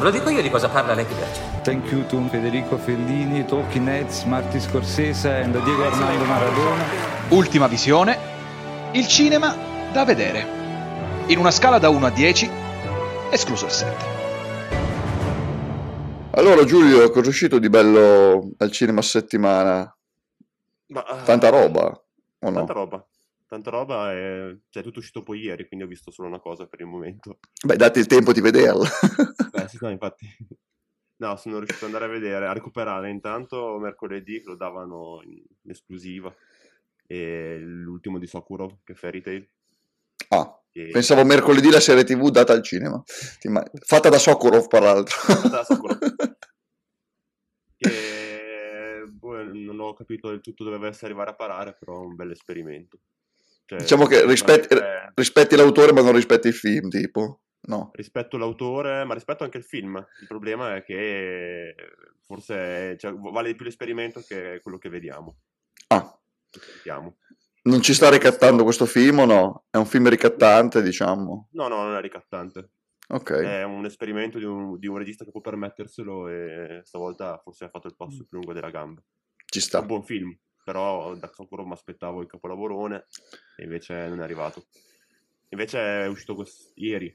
Ve lo dico io di cosa parla lei che piace. Thank you to Federico Fellini, Talking Heads, Marty Scorsese e Diego Armando Maradona. Ultima visione. Il cinema da vedere. In una scala da 1 a 10, escluso il 7. Allora Giulio, cosa è uscito di bello al cinema a settimana? Ma, eh, Tanta roba, o no? Tanta roba. Tanta roba e cioè, è tutto uscito poi ieri, quindi ho visto solo una cosa per il momento. Beh, date il tempo di vederla. Beh, sì, no, infatti. No, sono riuscito ad andare a vedere, a recuperare intanto mercoledì che lo davano in esclusiva e l'ultimo di Sakuro che è Fairy Tail. Ah, che- pensavo mercoledì la serie TV data al cinema. Fatta da Sokurov, peraltro. da Sakura. E boh, non ho capito del tutto dove volesse arrivare a parare, però è un bel esperimento. Cioè, Diciamo che rispetti, sicuramente- rispetti l'autore ma non rispetti il film, tipo. No. rispetto l'autore, ma rispetto anche il film. Il problema è che forse cioè, vale di più l'esperimento che quello che vediamo. Ah, che sentiamo. non ci sta ricattando questo film o no? È un film ricattante, diciamo. No, no, non è ricattante. Ok. È un esperimento di un, di un regista che può permetterselo e stavolta forse ha fatto il passo più lungo della gamba. Ci È sta. un buon film, però da Sakura mi aspettavo il capolavorone e invece non è arrivato. Invece è uscito quest- ieri,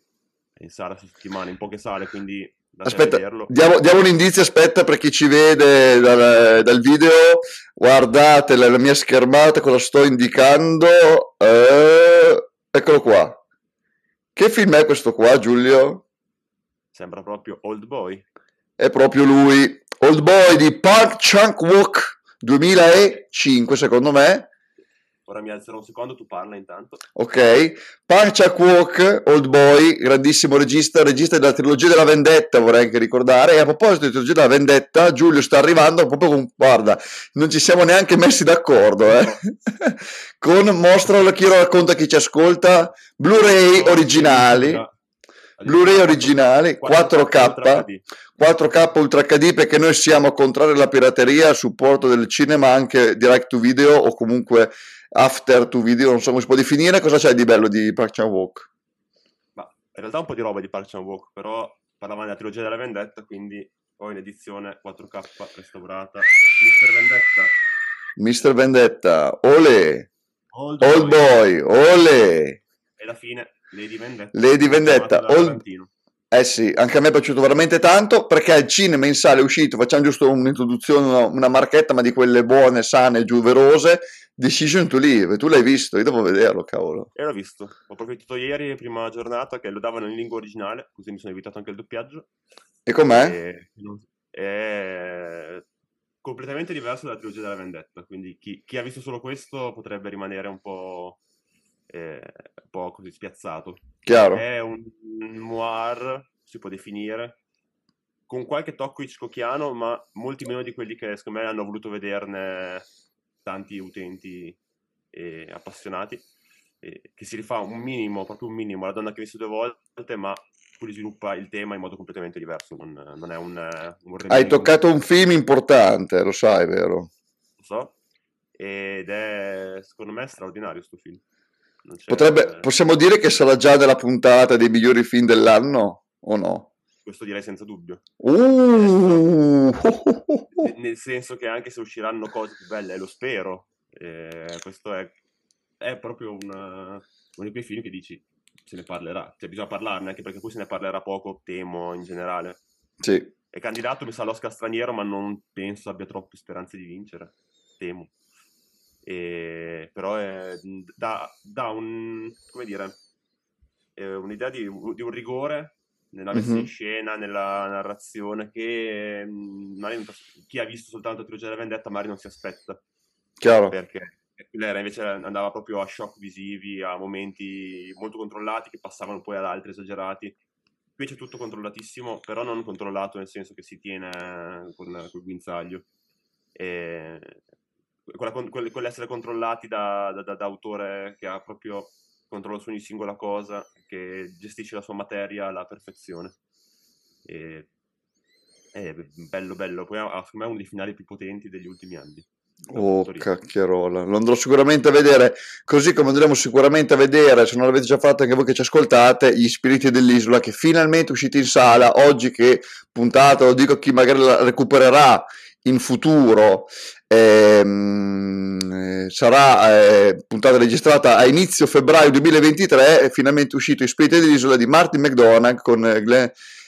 in sala questa settimana, in poche sale, quindi Aspetta, diamo, diamo un indizio, aspetta, per chi ci vede dal, dal video, guardate la, la mia schermata, cosa sto indicando, eh, eccolo qua. Che film è questo qua, Giulio? Sembra proprio Old Boy. È proprio lui, Old Boy di Park Chan-wook, 2005 secondo me, Ora mi alzerò un secondo, tu parla intanto. ok? Park Chan-wook, Old Boy, grandissimo regista, regista della trilogia della vendetta, vorrei anche ricordare, e a proposito di trilogia della vendetta, Giulio sta arrivando proprio con, guarda, non ci siamo neanche messi d'accordo, eh? con, mostralo, chi lo racconta, chi ci ascolta, Blu-ray originali, Blu-ray originali, 4K, 4K Ultra HD perché noi siamo contrari alla pirateria, al supporto del cinema anche direct to video o comunque after to video, non so come si può definire, cosa c'è di bello di Park Chan Wook? Ma in realtà un po' di roba di Park Chan Wook, però parlavamo della trilogia della vendetta, quindi ho in edizione 4K restaurata. Mr. Vendetta, Mr. Vendetta, ole, Old, Old Boy, ole. e alla fine Lady Vendetta. Lady Vendetta, Old-. Eh sì, anche a me è piaciuto veramente tanto perché al cinema in sala è uscito, facciamo giusto un'introduzione, una, una marchetta ma di quelle buone, sane, giuverose, Decision to Live, tu l'hai visto, io devo vederlo, cavolo. E l'ho visto. Ho approfittato ieri, prima giornata, che lo davano in lingua originale, così mi sono evitato anche il doppiaggio. E com'è? E è completamente diverso dalla trilogia della vendetta, quindi chi, chi ha visto solo questo potrebbe rimanere un po', eh, un po' così spiazzato. Chiaro? È un noir, si può definire, con qualche tocco hitchcockiano, ma molti meno di quelli che secondo me hanno voluto vederne tanti utenti e appassionati. e che si rifà un minimo, proprio un minimo, alla donna che ho visto due volte, ma poi sviluppa il tema in modo completamente diverso. Non, non è un, un Hai toccato un film importante, lo sai, vero? non so, ed è secondo me straordinario sto film. Potrebbe, possiamo dire che sarà già nella puntata dei migliori film dell'anno o no? Questo direi senza dubbio. Uh, Ne- nel senso che anche se usciranno cose più belle, lo spero, eh, questo è, è proprio una- uno di quei film che dici se ne parlerà, cioè bisogna parlarne anche perché poi se ne parlerà poco, temo in generale. sì, È candidato, mi sa, all'Oscar straniero, ma non penso abbia troppe speranze di vincere, temo. E- però è, dà, dà un, come dire, eh, un'idea di, di un rigore nella messa Mhm. in scena, nella narrazione che magari chi ha visto soltanto Trilogia della Vendetta magari non si aspetta chiaro. perché quella era invece andava proprio a shock visivi, a momenti molto controllati che passavano poi ad altri esagerati. Qui c'è tutto controllatissimo, però non controllato nel senso che si tiene con col guinzaglio. E quella con- quel- quell'essere controllati da, da- da- da autore che ha proprio controllo su ogni singola cosa, che gestisce la sua materia alla perfezione. E- è bello, bello. Poi secondo me, uno dei finali più potenti degli ultimi anni. Oh, cacchierola. Lo andrò sicuramente a vedere, così come andremo sicuramente a vedere, se non l'avete già fatto anche voi che ci ascoltate, Gli Spiriti dell'Isola, che finalmente è uscito in sala, oggi che puntata, lo dico a chi magari la recupererà in futuro, ehm, eh, sarà eh, puntata registrata a inizio febbraio 2023, è finalmente uscito Gli Spiriti dell'Isola di Martin McDonagh con Glenn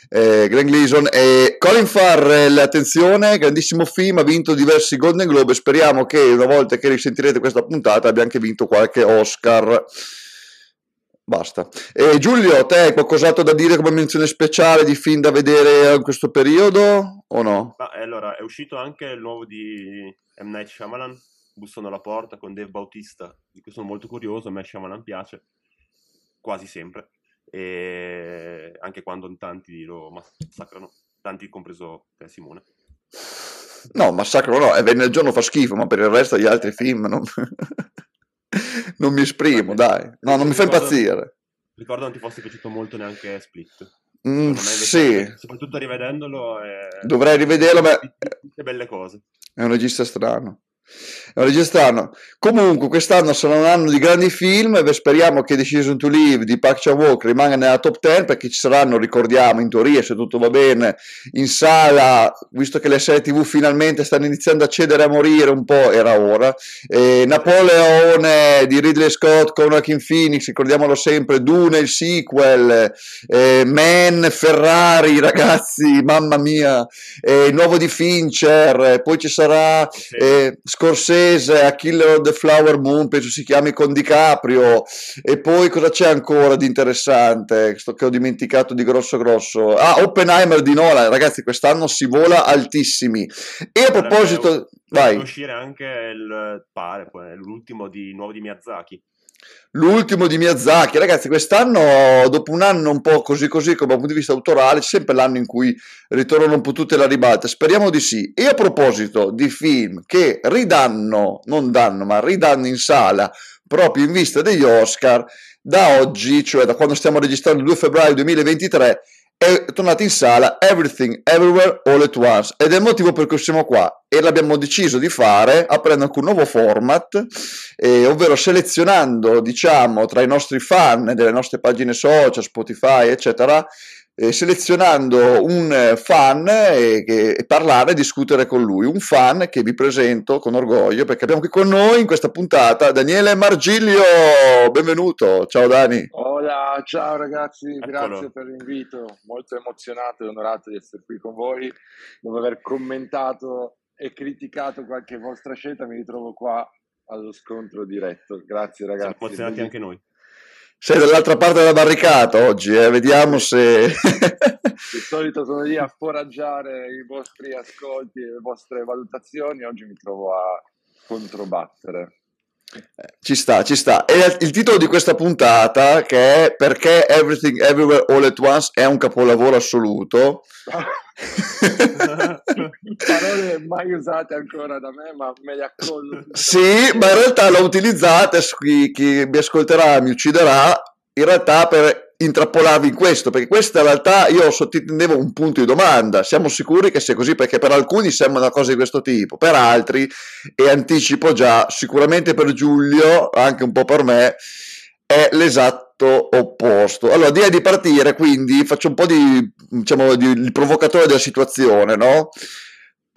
eh, Glenn Gleason e Colin Farrell, attenzione, grandissimo film, ha vinto diversi Golden Globe, speriamo che una volta che risentirete questa puntata abbia anche vinto qualche Oscar. Basta. E Giulio, te hai qualcos'altro da dire come menzione speciale di film da vedere in questo periodo o no? Ma eh, allora, è uscito anche il nuovo di M. Night Shyamalan, Bussano alla porta con Dave Bautista, di cui sono molto curioso, a me Shyamalan piace, quasi sempre, e anche quando tanti lo massacrano, tanti compreso te Simone. No, massacro no, venne il giorno fa schifo, ma per il resto gli altri film non, non mi esprimo, dai. No, non mi fa impazzire. Ricordo non ti fosse piaciuto molto neanche Split. Mm, sì, soprattutto rivedendolo, è... dovrei rivederlo, ma Che belle cose. È un regista strano. È un strano. Comunque, quest'anno sarà un anno di grandi film. e speriamo che Decision to Live di Park Chan-wook rimanga nella top 10 perché ci saranno, ricordiamo, in teoria, se tutto va bene, in sala, visto che le serie TV finalmente stanno iniziando a cedere a morire un po', era ora. E Napoleone di Ridley Scott con Joaquin Phoenix, ricordiamolo sempre, Dune, il sequel, eh, Man, Ferrari, ragazzi, mamma mia, eh, il nuovo di Fincher, eh, poi ci sarà eh, Scorsese, A Killer of the Flower Moon, penso si chiami con DiCaprio, e poi cosa c'è ancora di interessante? Sto che ho dimenticato di grosso grosso. Ah, Oppenheimer di Nolan, ragazzi, quest'anno si vola altissimi. E a proposito, Dovrebbe vai. uscire anche il pare, l'ultimo di nuovo di Miyazaki. L'ultimo di Miyazaki, ragazzi, quest'anno, dopo un anno un po' così così, come dal punto di vista autorale, c'è sempre l'anno in cui ritornano un po' tutte la ribalta. Speriamo di sì. E a proposito di film che ridanno, non danno, ma ridanno in sala proprio in vista degli Oscar, da oggi, cioè da quando stiamo registrando il 2 febbraio 2023, è tornato in sala Everything Everywhere All at Once. Ed è il motivo per cui siamo qua. E l'abbiamo deciso di fare aprendo anche un nuovo format eh, ovvero selezionando diciamo tra i nostri fan delle nostre pagine social Spotify eccetera eh, selezionando un eh, fan e, che- e parlare e discutere con lui un fan che vi presento con orgoglio perché abbiamo qui con noi in questa puntata Daniele Margiglio benvenuto ciao Dani Hola, ciao ragazzi, Eccolo. grazie per l'invito. Molto emozionato e onorato di essere qui con voi. Dopo aver commentato e criticato qualche vostra scelta, mi ritrovo qua allo scontro diretto. Grazie Siamo ragazzi. emozionati anche noi. Sei dall'altra parte della barricata oggi eh? vediamo se Di solito sono lì a foraggiare i vostri ascolti e le vostre valutazioni, oggi mi trovo a controbattere. Ci sta, ci sta. E il titolo di questa puntata, che è Perché Everything Everywhere All at Once è un capolavoro assoluto. Parole mai usate ancora da me, ma me le accolgo. sì, ma in realtà l'ho utilizzata, chi, chi mi ascolterà mi ucciderà, in realtà per intrappolarvi in questo, perché questa in realtà io sottintendevo un punto di domanda. Siamo sicuri che sia così? Perché per alcuni sembra una cosa di questo tipo, per altri, e anticipo già, sicuramente per Giulio, anche un po' per me, è l'esatto opposto. Allora, direi di partire, quindi faccio un po' di, diciamo, di, il provocatore della situazione, no?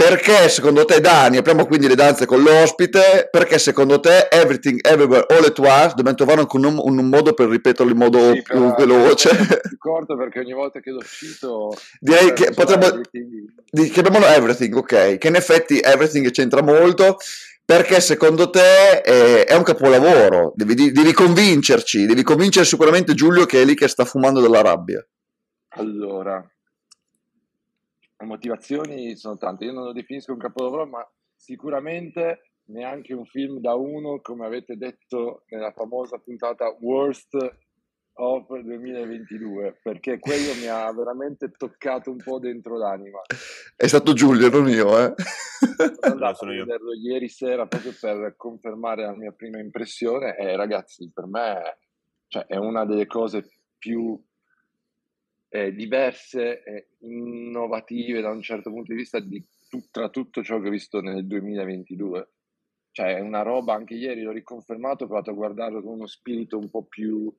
Perché secondo te, Dani, apriamo quindi le danze con l'ospite, perché secondo te Everything Everywhere All at Once, dobbiamo trovare anche un, un- un modo per ripeterlo in modo Sì, più veloce. più corto perché ogni volta che lo cito Direi che eh, potremmo, di- chiamiamolo Everything, ok? Che in effetti Everything c'entra molto, perché secondo te è, è un capolavoro, devi, devi convincerci, devi convincere sicuramente Giulio che è lì che sta fumando della rabbia. Allora, motivazioni sono tante. Io non lo definisco un capolavoro, ma sicuramente neanche un film da uno, come avete detto nella famosa puntata Worst of 2022, perché quello mi ha veramente toccato un po' dentro l'anima. È stato Giulio, non io, eh? Sono andato sono a io. vederlo ieri sera proprio per confermare la mia prima impressione e ragazzi, per me cioè, è una delle cose più eh, diverse e innovative da un certo punto di vista di tut- tra tutto ciò che ho visto nel 2022. cioè è una roba, anche ieri l'ho riconfermato, ho provato a guardarlo con uno spirito un po' più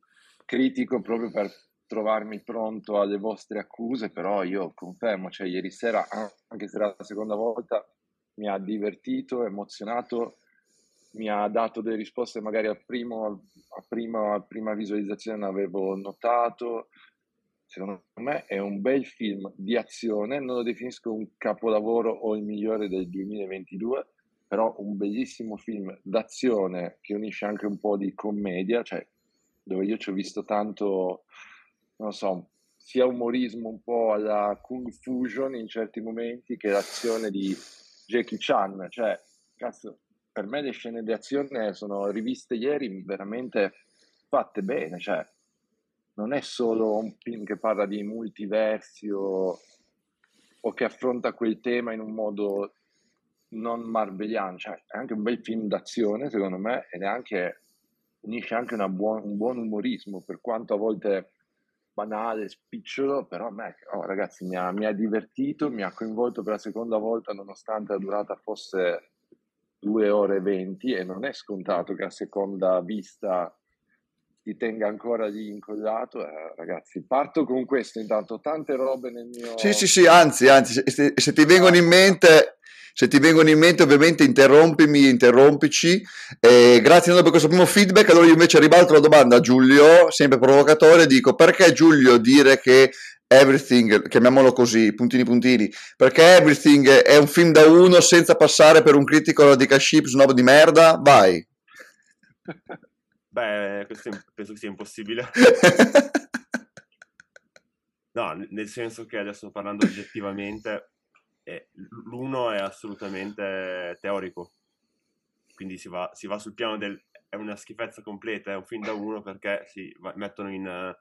critico proprio per trovarmi pronto alle vostre accuse, però io confermo, cioè ieri sera, anche se era la seconda volta, mi ha divertito, emozionato, mi ha dato delle risposte magari al primo, a prima, a prima visualizzazione non avevo notato. Secondo me è un bel film di azione, non lo definisco un capolavoro o il migliore del 2022, però un bellissimo film d'azione che unisce anche un po' di commedia, cioè dove io ci ho visto tanto, non so, sia umorismo un po' alla Kung Fusion in certi momenti che l'azione di Jackie Chan, cioè, cazzo, per me le scene di azione sono riviste ieri veramente fatte bene, cioè non è solo un film che parla di multiversi o, o che affronta quel tema in un modo non marveliano, cioè è anche un bel film d'azione secondo me ed è anche, unisce anche buon, un buon umorismo per quanto a volte banale, spicciolo, però a me, oh, ragazzi, mi ha, mi ha divertito, mi ha coinvolto per la seconda volta nonostante la durata fosse 2 ore e 20 e non è scontato che a seconda vista ti tenga ancora lì incollato. Eh, ragazzi, parto con questo intanto, tante robe nel mio... Sì, sì, sì, anzi, anzi, se, se ti vengono in mente... Se ti vengono in mente, ovviamente interrompimi, interrompici. Eh, grazie per questo primo feedback. Allora, io invece ribalto la domanda a Giulio, sempre provocatore. Dico perché Giulio dire che Everything, chiamiamolo così, puntini puntini, perché Everything è un film da uno senza passare per un critico radical ship snob di merda? Vai. Beh, questo penso che sia impossibile. no, nel senso che adesso parlando oggettivamente, eh, l'uno è assolutamente teorico, quindi si va, si va, sul piano del... è una schifezza completa, è un film da uno perché si va, mettono in...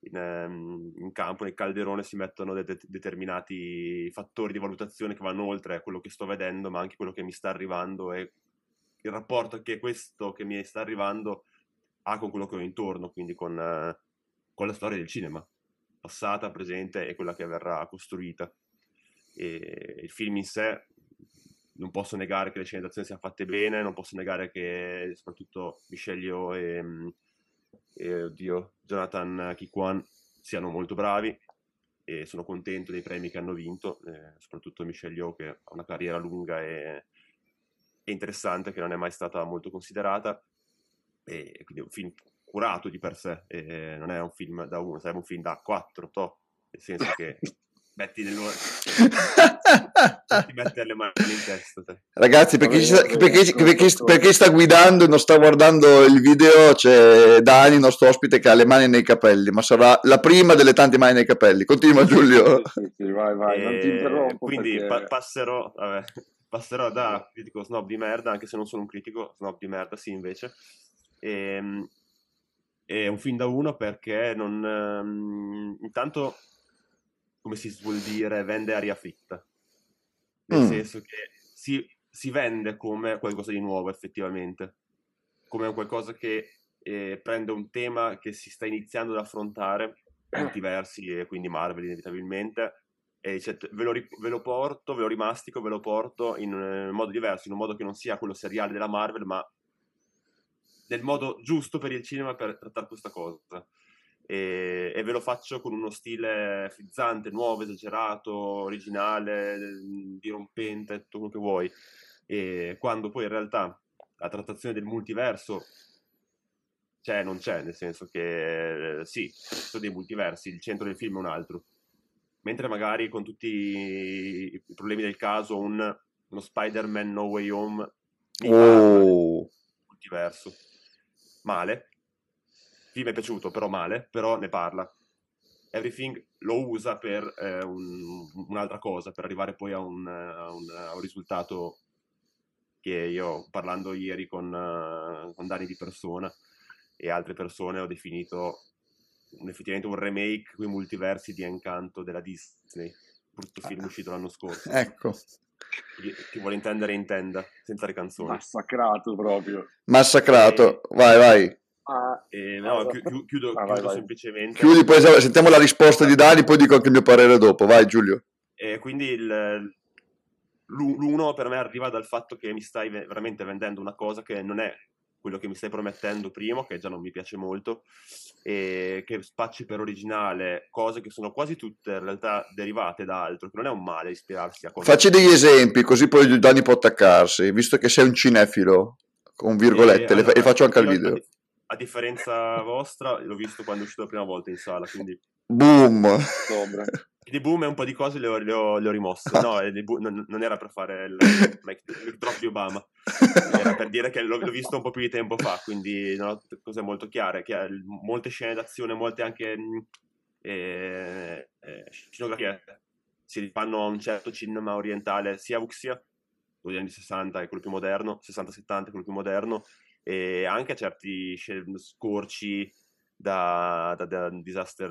In, ehm, in, campo, nel calderone si mettono de- determinati fattori di valutazione che vanno oltre quello che sto vedendo, ma anche quello che mi sta arrivando e il rapporto che questo che mi sta arrivando ha con quello che ho intorno, quindi con, uh, con la storia del cinema, passata, presente e quella che verrà costruita. E il film in sé non posso negare che le scene d'azione siano fatte bene, non posso negare che soprattutto Michelle Yeoh e e oddio, Jonathan Kikwan siano molto bravi e sono contento dei premi che hanno vinto, eh, soprattutto Michelle Yeoh che ha una carriera lunga e, e, interessante che non è mai stata molto considerata e quindi è un film curato di per sé, e non è un film da uno, sarebbe un film da quattro, to, nel senso che metti nel ti metti le mani in testa te. ragazzi per chi, sta, per, chi, per, chi, per chi, sta, guidando e non sta guardando il video c'è Dani nostro ospite che ha le mani nei capelli ma sarà la prima delle tante mani nei capelli. Continua Giulio. sì, sì, vai vai non ti interrompo quindi perché... pa- passerò vabbè, passerò da critico snob di merda anche se non sono un critico snob di merda sì invece e, ehm, è un film da uno perché non um, intanto come si suol dire, vende aria fitta. Nel mm. senso che si, si, vende come qualcosa di nuovo, effettivamente. Come qualcosa che eh, prende un tema che si sta iniziando ad affrontare, multiversi e quindi Marvel inevitabilmente, e dice, ve, lo, ve lo, porto, ve lo rimastico, ve lo porto in un modo diverso, in un modo che non sia quello seriale della Marvel, ma nel modo giusto per il cinema per trattare questa cosa e, e, ve lo faccio con uno stile frizzante, nuovo, esagerato, originale, dirompente, tutto quello che vuoi. E quando poi in realtà la trattazione del multiverso c'è, non c'è, nel senso che eh, sì, sono dei multiversi, il centro del film è un altro. Mentre magari con tutti i problemi del caso un, uno Spider-Man No Way Home oh. multiverso. Male, film è piaciuto, però male, però ne parla. Everything lo usa per eh, un, un'altra cosa, per arrivare poi a un, a un, a un risultato che io, parlando ieri con, uh, con Dani di persona e altre persone, ho definito un, effettivamente un remake con i multiversi di Encanto della Disney, brutto film ah. uscito l'anno scorso. Ecco. Chi, chi vuole intendere intenda, senza le canzoni. Massacrato proprio. Massacrato, e... vai vai. Ah, eh, no, allora, chiudo, chiudo, ah, chiudo vai, semplicemente. Chiudi, poi sentiamo la risposta di Dani, poi dico anche il mio parere dopo. Vai, Giulio. E quindi il, l'u- l'uno per me arriva dal fatto che mi stai ve- veramente vendendo una cosa che non è quello che mi stai promettendo prima, che già non mi piace molto, e che spacci per originale cose che sono quasi tutte in realtà derivate da altro, che non è un male ispirarsi a cose. Facci degli esempi, così poi Dani può attaccarsi, visto che sei un cinefilo, con virgolette, E, allora, le faccio anche al video. A differenza vostra, l'ho visto quando è uscito la prima volta in sala, quindi Boom! ottobre. di boom e un po' di cose le ho, le ho- le ho rimosse. No, bu- non, non era per fare il, mic drop di Obama, era per dire che l'ho, l'ho visto un po' più di tempo fa, quindi non ho tutte cose molto chiare. Che, molte scene d'azione, molte anche mh, eh, eh, scenografie si rifanno a un certo cinema orientale, sia Wuxia, quello degli anni 60 è quello più moderno, 60-70 è quello più moderno, e anche a certi scorci da, da- da disaster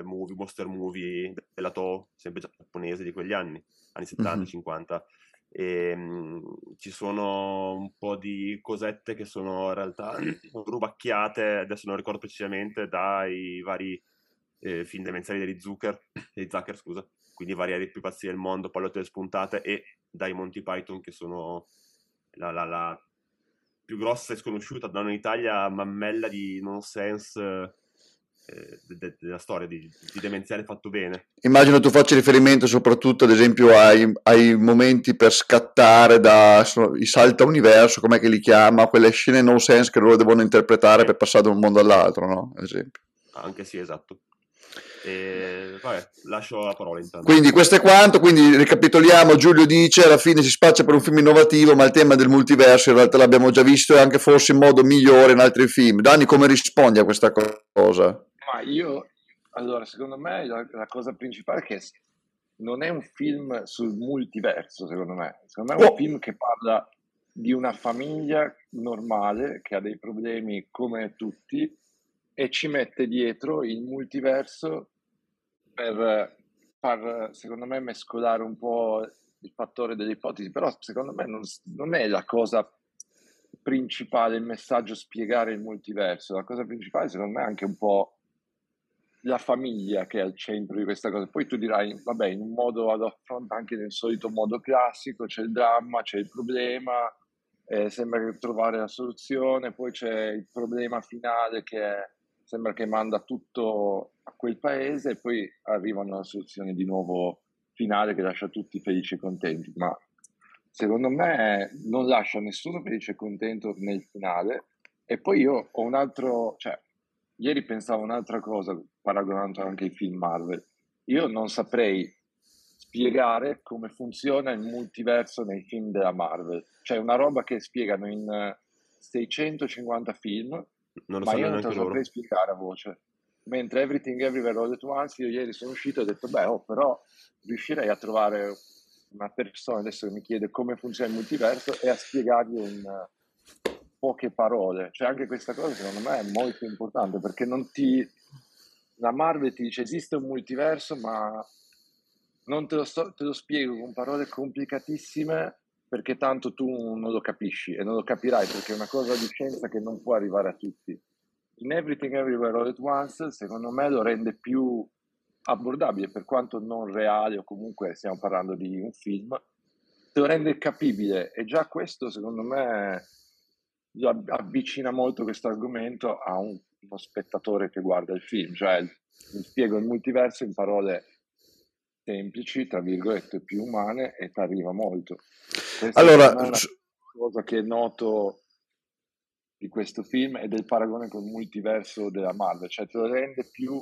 eh, movie, monster movie della Toho, sempre giapponese di quegli anni, anni 70-50. E, mm, ci sono un po' di cosette che sono in realtà rubacchiate, adesso non ricordo precisamente, dai vari eh, film demenziali degli Zucker, degli Zucker, scusa, quindi vari aerei più pazzi del mondo, pallotte spuntate, e dai Monty Python che sono la, la- la più grossa e sconosciuta, non in Italia, mammella di nonsense eh, de- de- della storia, di, di demenziale fatto bene. Immagino tu faccia riferimento soprattutto, ad esempio, ai, ai momenti per scattare da sono- i salta universo, com'è che li chiama, quelle scene no sense che loro devono interpretare per passare da un mondo all'altro, no? Ad esempio. Anche sì, esatto. E, vabbè, lascio la parola intanto. Quindi questo è quanto, quindi ricapitoliamo, Giulio dice alla fine si spaccia per un film innovativo, ma il tema del multiverso in realtà l'abbiamo già visto e anche forse in modo migliore in altri film. Dani, come rispondi a questa cosa? Ma io, allora, secondo me la, la cosa principale è che non è un film sul multiverso, secondo me. Secondo me è un Oh. film che parla di una famiglia normale che ha dei problemi come tutti e ci mette dietro il multiverso per far, secondo me, mescolare un po' il fattore delle ipotesi. Però, secondo me, non, non è la cosa principale, il messaggio spiegare il multiverso. La cosa principale, secondo me, è anche un po' la famiglia che è al centro di questa cosa. Poi tu dirai, vabbè, in un modo ad affronta anche nel solito modo classico, c'è il dramma, c'è il problema, eh, sembra trovare la soluzione, poi c'è il problema finale che sembra che manda tutto a quel paese e poi arriva una soluzione di nuovo finale che lascia tutti felici e contenti. Ma secondo me non lascia nessuno felice e contento nel finale. E poi io ho un altro, cioè, ieri pensavo un'altra cosa, paragonando anche ai film Marvel. Io non saprei spiegare come funziona il multiverso nei film della Marvel. Cioè, una roba che spiegano in eh, 650 film, Non lo ma io non te lo saprei spiegare a voce. Mentre Everything Everywhere All at Once, io ieri sono uscito e ho detto, beh, oh, però riuscirei a trovare una persona adesso che mi chiede come funziona il multiverso e a spiegargli in poche parole. Cioè, anche questa cosa secondo me è molto importante perché non ti. La Marvel ti dice esiste un multiverso, ma non te lo, sto- te lo spiego con parole complicatissime perché tanto tu non lo capisci e non lo capirai perché è una cosa di scienza che non può arrivare a tutti. In Everything Everywhere All at Once, secondo me, lo rende più abbordabile, per quanto non reale o comunque stiamo parlando di un film, lo rende capibile e già questo, secondo me, avvicina molto questo argomento a un- uno spettatore che guarda il film, cioè mi spiego il multiverso in parole semplici, tra virgolette, più umane e ti arriva molto. Questa Allora, è una cosa che noto di questo film e del paragone col multiverso della Marvel, cioè te lo rende più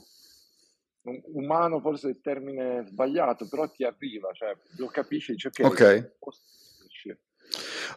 um- umano, forse è il termine sbagliato, però ti arriva, cioè lo capisci, dici ok, Ok.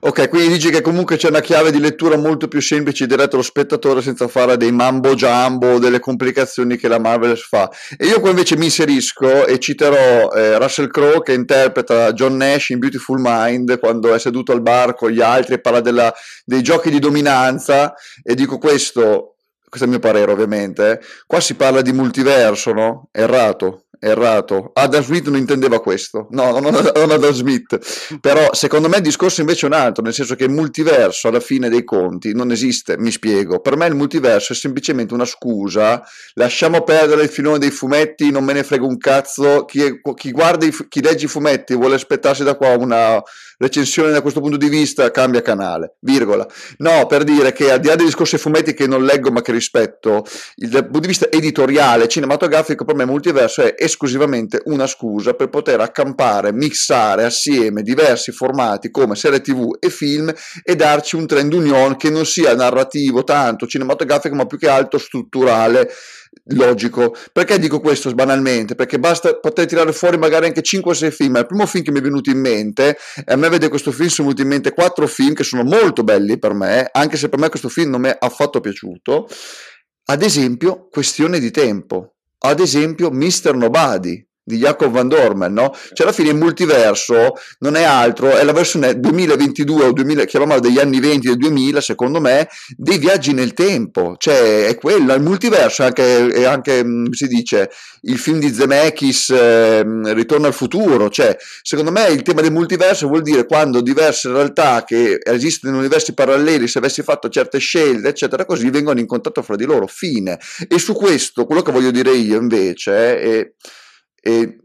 Ok, quindi dici che comunque c'è una chiave di lettura molto più semplice diretta allo spettatore senza fare dei mambo jumbo o delle complicazioni che la Marvel fa. E io qua invece mi inserisco e citerò eh, Russell Crowe che interpreta John Nash in Beautiful Mind quando è seduto al bar con gli altri e parla della- dei giochi di dominanza e dico questo, questo è il mio parere ovviamente, eh, qua si parla di multiverso, no? Errato. Errato. Adam Smith non intendeva questo. No, non, non Adam Smith. Però secondo me il discorso invece è un altro, nel senso che il multiverso alla fine dei conti non esiste, mi spiego. Per me il multiverso è semplicemente una scusa. Lasciamo perdere il filone dei fumetti, non me ne frega un cazzo. Chi, è, chi i, chi legge i fumetti vuole aspettarsi da qua una recensione da questo punto di vista, cambia canale, virgola. No, per dire che al di là dei discorsi fumetti che non leggo ma che rispetto, il, dal punto di vista editoriale, cinematografico, per me multiverso è esclusivamente una scusa per poter accampare, mixare assieme diversi formati come serie tv e film e darci un trend union che non sia narrativo tanto cinematografico ma più che altro strutturale logico. Perché dico questo banalmente? Perché basta poter tirare fuori magari anche 5 o 6 film. Il primo film che mi è venuto in mente, e a me vedere questo film sono venuti in mente 4 film che sono molto belli per me, anche se per me questo film non mi è affatto piaciuto. Ad esempio, Questione di tempo. Ad esempio, Mr. Nobody di Jacob Van Dormen, no? Cioè alla fine il multiverso non è altro, è la versione 2022 o 2000, chiamiamola degli anni 20 del 2000, secondo me, dei viaggi nel tempo, cioè è quello, il multiverso è anche, è anche mm, si dice, il film di Zemeckis, eh, Ritorno al futuro, cioè secondo me il tema del multiverso vuol dire quando diverse realtà che esistono in universi paralleli, se avessi fatto certe scelte, eccetera, così vengono in contatto fra di loro, fine. E su questo, quello che voglio dire io invece è e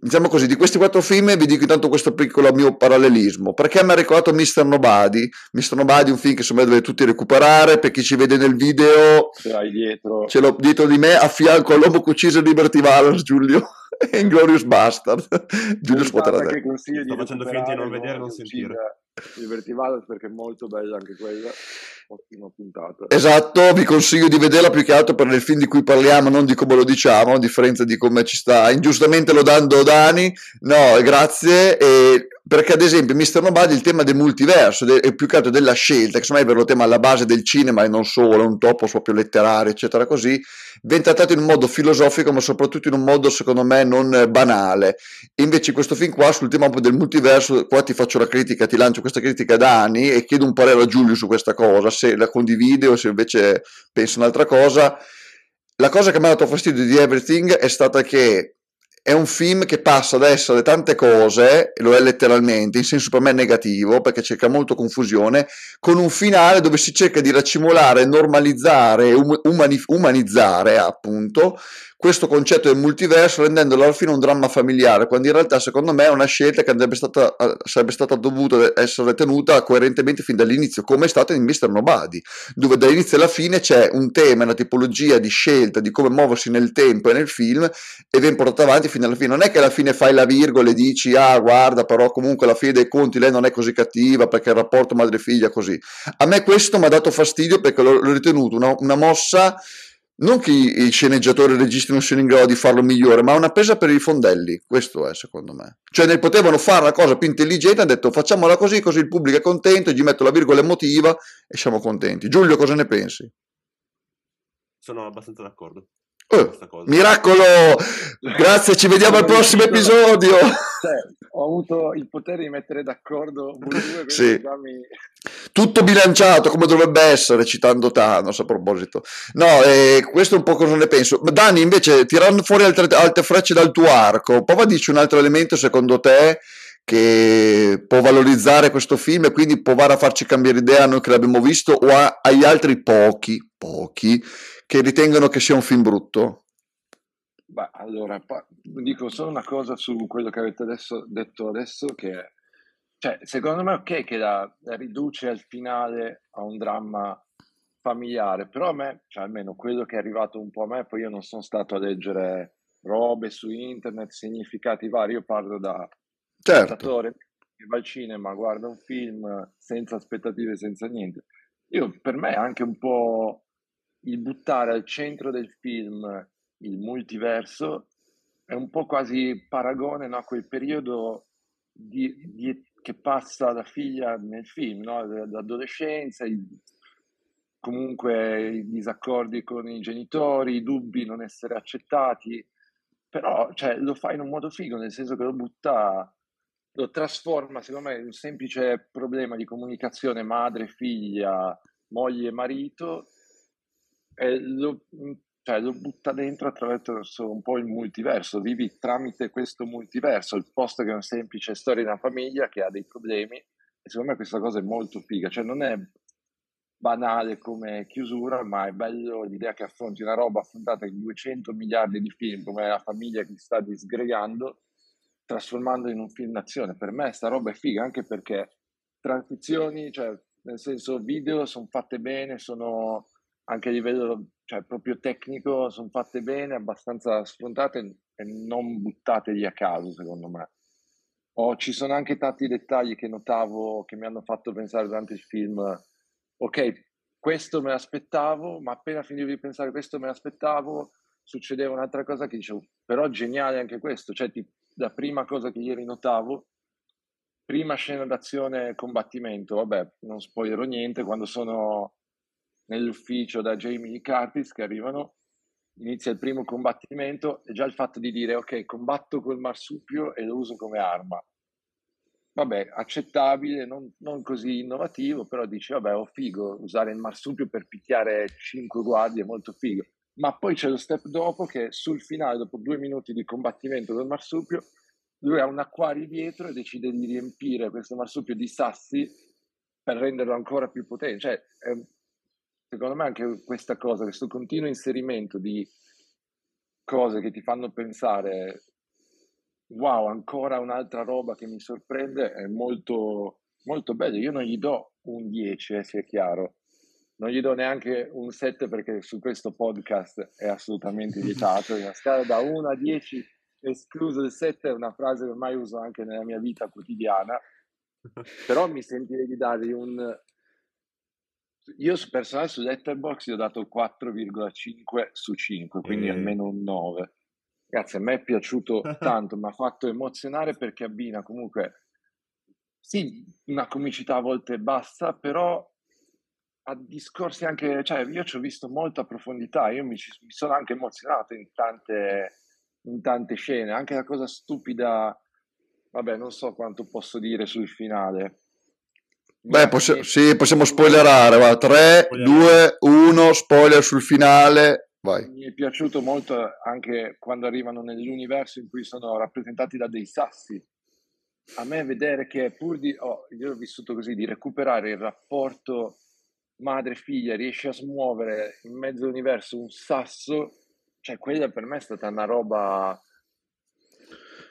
diciamo così, di questi quattro film vi dico intanto questo piccolo mio parallelismo. Perché mi ha ricordato Mr. Nobody? Mr. Nobody è un film che secondo me dovete tutti recuperare, per chi ci vede nel video ce l'hai dietro. Ce l'ho dietro di me, a fianco all'uomo che uccise Liberty Valance, Giulio. Inglorious Bastard. Giulio scuoterà te. Sto facendo finta di non vedere e non sentire. Liberty Valance perché è molto bella anche quella ottima puntata. Esatto, vi consiglio di vederla più che altro per il film di cui parliamo, non di come lo diciamo, a differenza di come ci sta ingiustamente lodando Dani. No, grazie. E perché ad esempio Mr. Nobody il tema del multiverso e più che altro della scelta, che insomma è vero tema alla base del cinema e non solo, è un topo proprio letterario, eccetera così, viene trattato in un modo filosofico ma soprattutto in un modo secondo me non banale. Invece questo film qua sul tema del multiverso, qua ti faccio la critica, ti lancio questa critica da anni e chiedo un parere a Giulio su questa cosa, se la condivide o se invece pensa un'altra cosa. La cosa che mi ha dato fastidio di Everything è stata che è un film che passa ad essere tante cose, lo è letteralmente, in senso per me negativo, perché cerca molto confusione, con un finale dove si cerca di raccimolare, normalizzare, umani- umanizzare appunto questo concetto del multiverso rendendolo alla fine un dramma familiare, quando in realtà secondo me è una scelta che stata, sarebbe stata dovuta essere tenuta coerentemente fin dall'inizio, come è stata in Mr. Nobody, dove dall'inizio alla fine c'è un tema, una tipologia di scelta di come muoversi nel tempo e nel film e viene portata avanti fino alla fine. Non è che alla fine fai la virgola e dici ah guarda però comunque alla fine dei conti lei non è così cattiva perché il rapporto madre-figlia così. A me questo mi ha dato fastidio perché l'ho, l'ho ritenuto una, una mossa non che i sceneggiatori e i registi non siano in grado di farlo migliore, ma una presa per i fondelli, questo è secondo me. Cioè ne potevano fare la cosa più intelligente, hanno detto facciamola così, così il pubblico è contento, gli metto la virgola emotiva e siamo contenti. Giulio, cosa ne pensi? Sono abbastanza d'accordo. Oh, miracolo! Grazie, ci vediamo al prossimo episodio. Cioè, ho avuto il potere di mettere d'accordo due, sì. mi... Tutto bilanciato come dovrebbe essere, citando Thanos a proposito. No, eh, questo è un po' cosa ne penso. Dani, invece, tirando fuori altre, altre frecce dal tuo arco, prova a dirci un altro elemento secondo te che può valorizzare questo film e quindi provare a farci cambiare idea a noi che l'abbiamo visto o a, agli altri pochi, pochi che ritengono che sia un film brutto? Beh, allora, dico solo una cosa su quello che avete adesso, detto adesso, che cioè, secondo me è ok che la, la, riduce al finale a un dramma familiare, però a me, cioè almeno quello che è arrivato un po' a me, poi io non sono stato a leggere robe su internet, significati vari, io parlo da certo. spettatore che va al cinema, guarda un film senza aspettative, senza niente. Io, per me è anche un po' il buttare al centro del film il multiverso è un po' quasi paragone no, a quel periodo di, di, che passa la figlia nel film, no? l'adolescenza, il, comunque i disaccordi con i genitori, i dubbi, non essere accettati, però cioè, lo fa in un modo figo, nel senso che lo butta, lo trasforma secondo me in un semplice problema di comunicazione madre-figlia, moglie-marito eh, lo, cioè, lo butta dentro attraverso un po' il multiverso, vivi tramite questo multiverso, il posto che è una semplice storia di una famiglia che ha dei problemi e secondo me questa cosa è molto figa, cioè non è banale come chiusura, ma è bello l'idea che affronti una roba affrontata in 200 miliardi di film, come la famiglia che si sta disgregando, trasformando in un film d'azione. Per me sta roba è figa, anche perché transizioni, cioè nel senso video sono fatte bene, sono anche a livello cioè, proprio tecnico, sono fatte bene, abbastanza sfrontate e non buttate lì a caso, secondo me. O ci sono anche tanti dettagli che notavo, che mi hanno fatto pensare durante il film, ok, questo me l'aspettavo, ma appena finivo di pensare questo me l'aspettavo, succedeva un'altra cosa che dicevo, però geniale anche questo, cioè ti, la prima cosa che ieri notavo, prima scena d'azione combattimento, vabbè, non spoilerò niente, quando sono nell'ufficio da Jamie Lee Curtis che arrivano, inizia il primo combattimento e già il fatto di dire ok, combatto col marsupio e lo uso come arma. Vabbè, accettabile, non, non così innovativo, però dici vabbè, ho figo, usare il marsupio per picchiare 5 guardie è molto figo. Ma poi c'è lo step dopo che sul finale, dopo due minuti di combattimento del marsupio, lui ha un acquario dietro e decide di riempire questo marsupio di sassi per renderlo ancora più potente. Cioè, è, secondo me anche questa cosa, questo continuo inserimento di cose che ti fanno pensare wow, ancora un'altra roba che mi sorprende è molto, molto bello. Io non gli do un 10, eh, sia chiaro. Non gli do neanche un 7 perché su questo podcast è assolutamente vietato. Una scala da 1 a 10, escluso il 7, è una frase che ormai uso anche nella mia vita quotidiana. Però mi sentirei di dargli un io su personale su Letterboxd gli ho dato 4,5 su 5, quindi e... almeno un 9. Ragazzi, a me è piaciuto tanto, mi ha fatto emozionare perché abbina comunque, sì, una comicità a volte bassa, però a discorsi anche, cioè io ci ho visto molta profondità, io mi, mi sono anche emozionato in tante, in tante scene, anche la cosa stupida, vabbè non so quanto posso dire sul finale, Beh, possi- sì, possiamo spoilerare. Va. 3, 2, 1, spoiler sul finale. Vai. Mi è piaciuto molto anche quando arrivano nell'universo in cui sono rappresentati da dei sassi. A me vedere che pur di, oh, io l'ho vissuto così, di recuperare il rapporto madre-figlia, riesce a smuovere in mezzo all'universo un sasso, cioè quella per me è stata una roba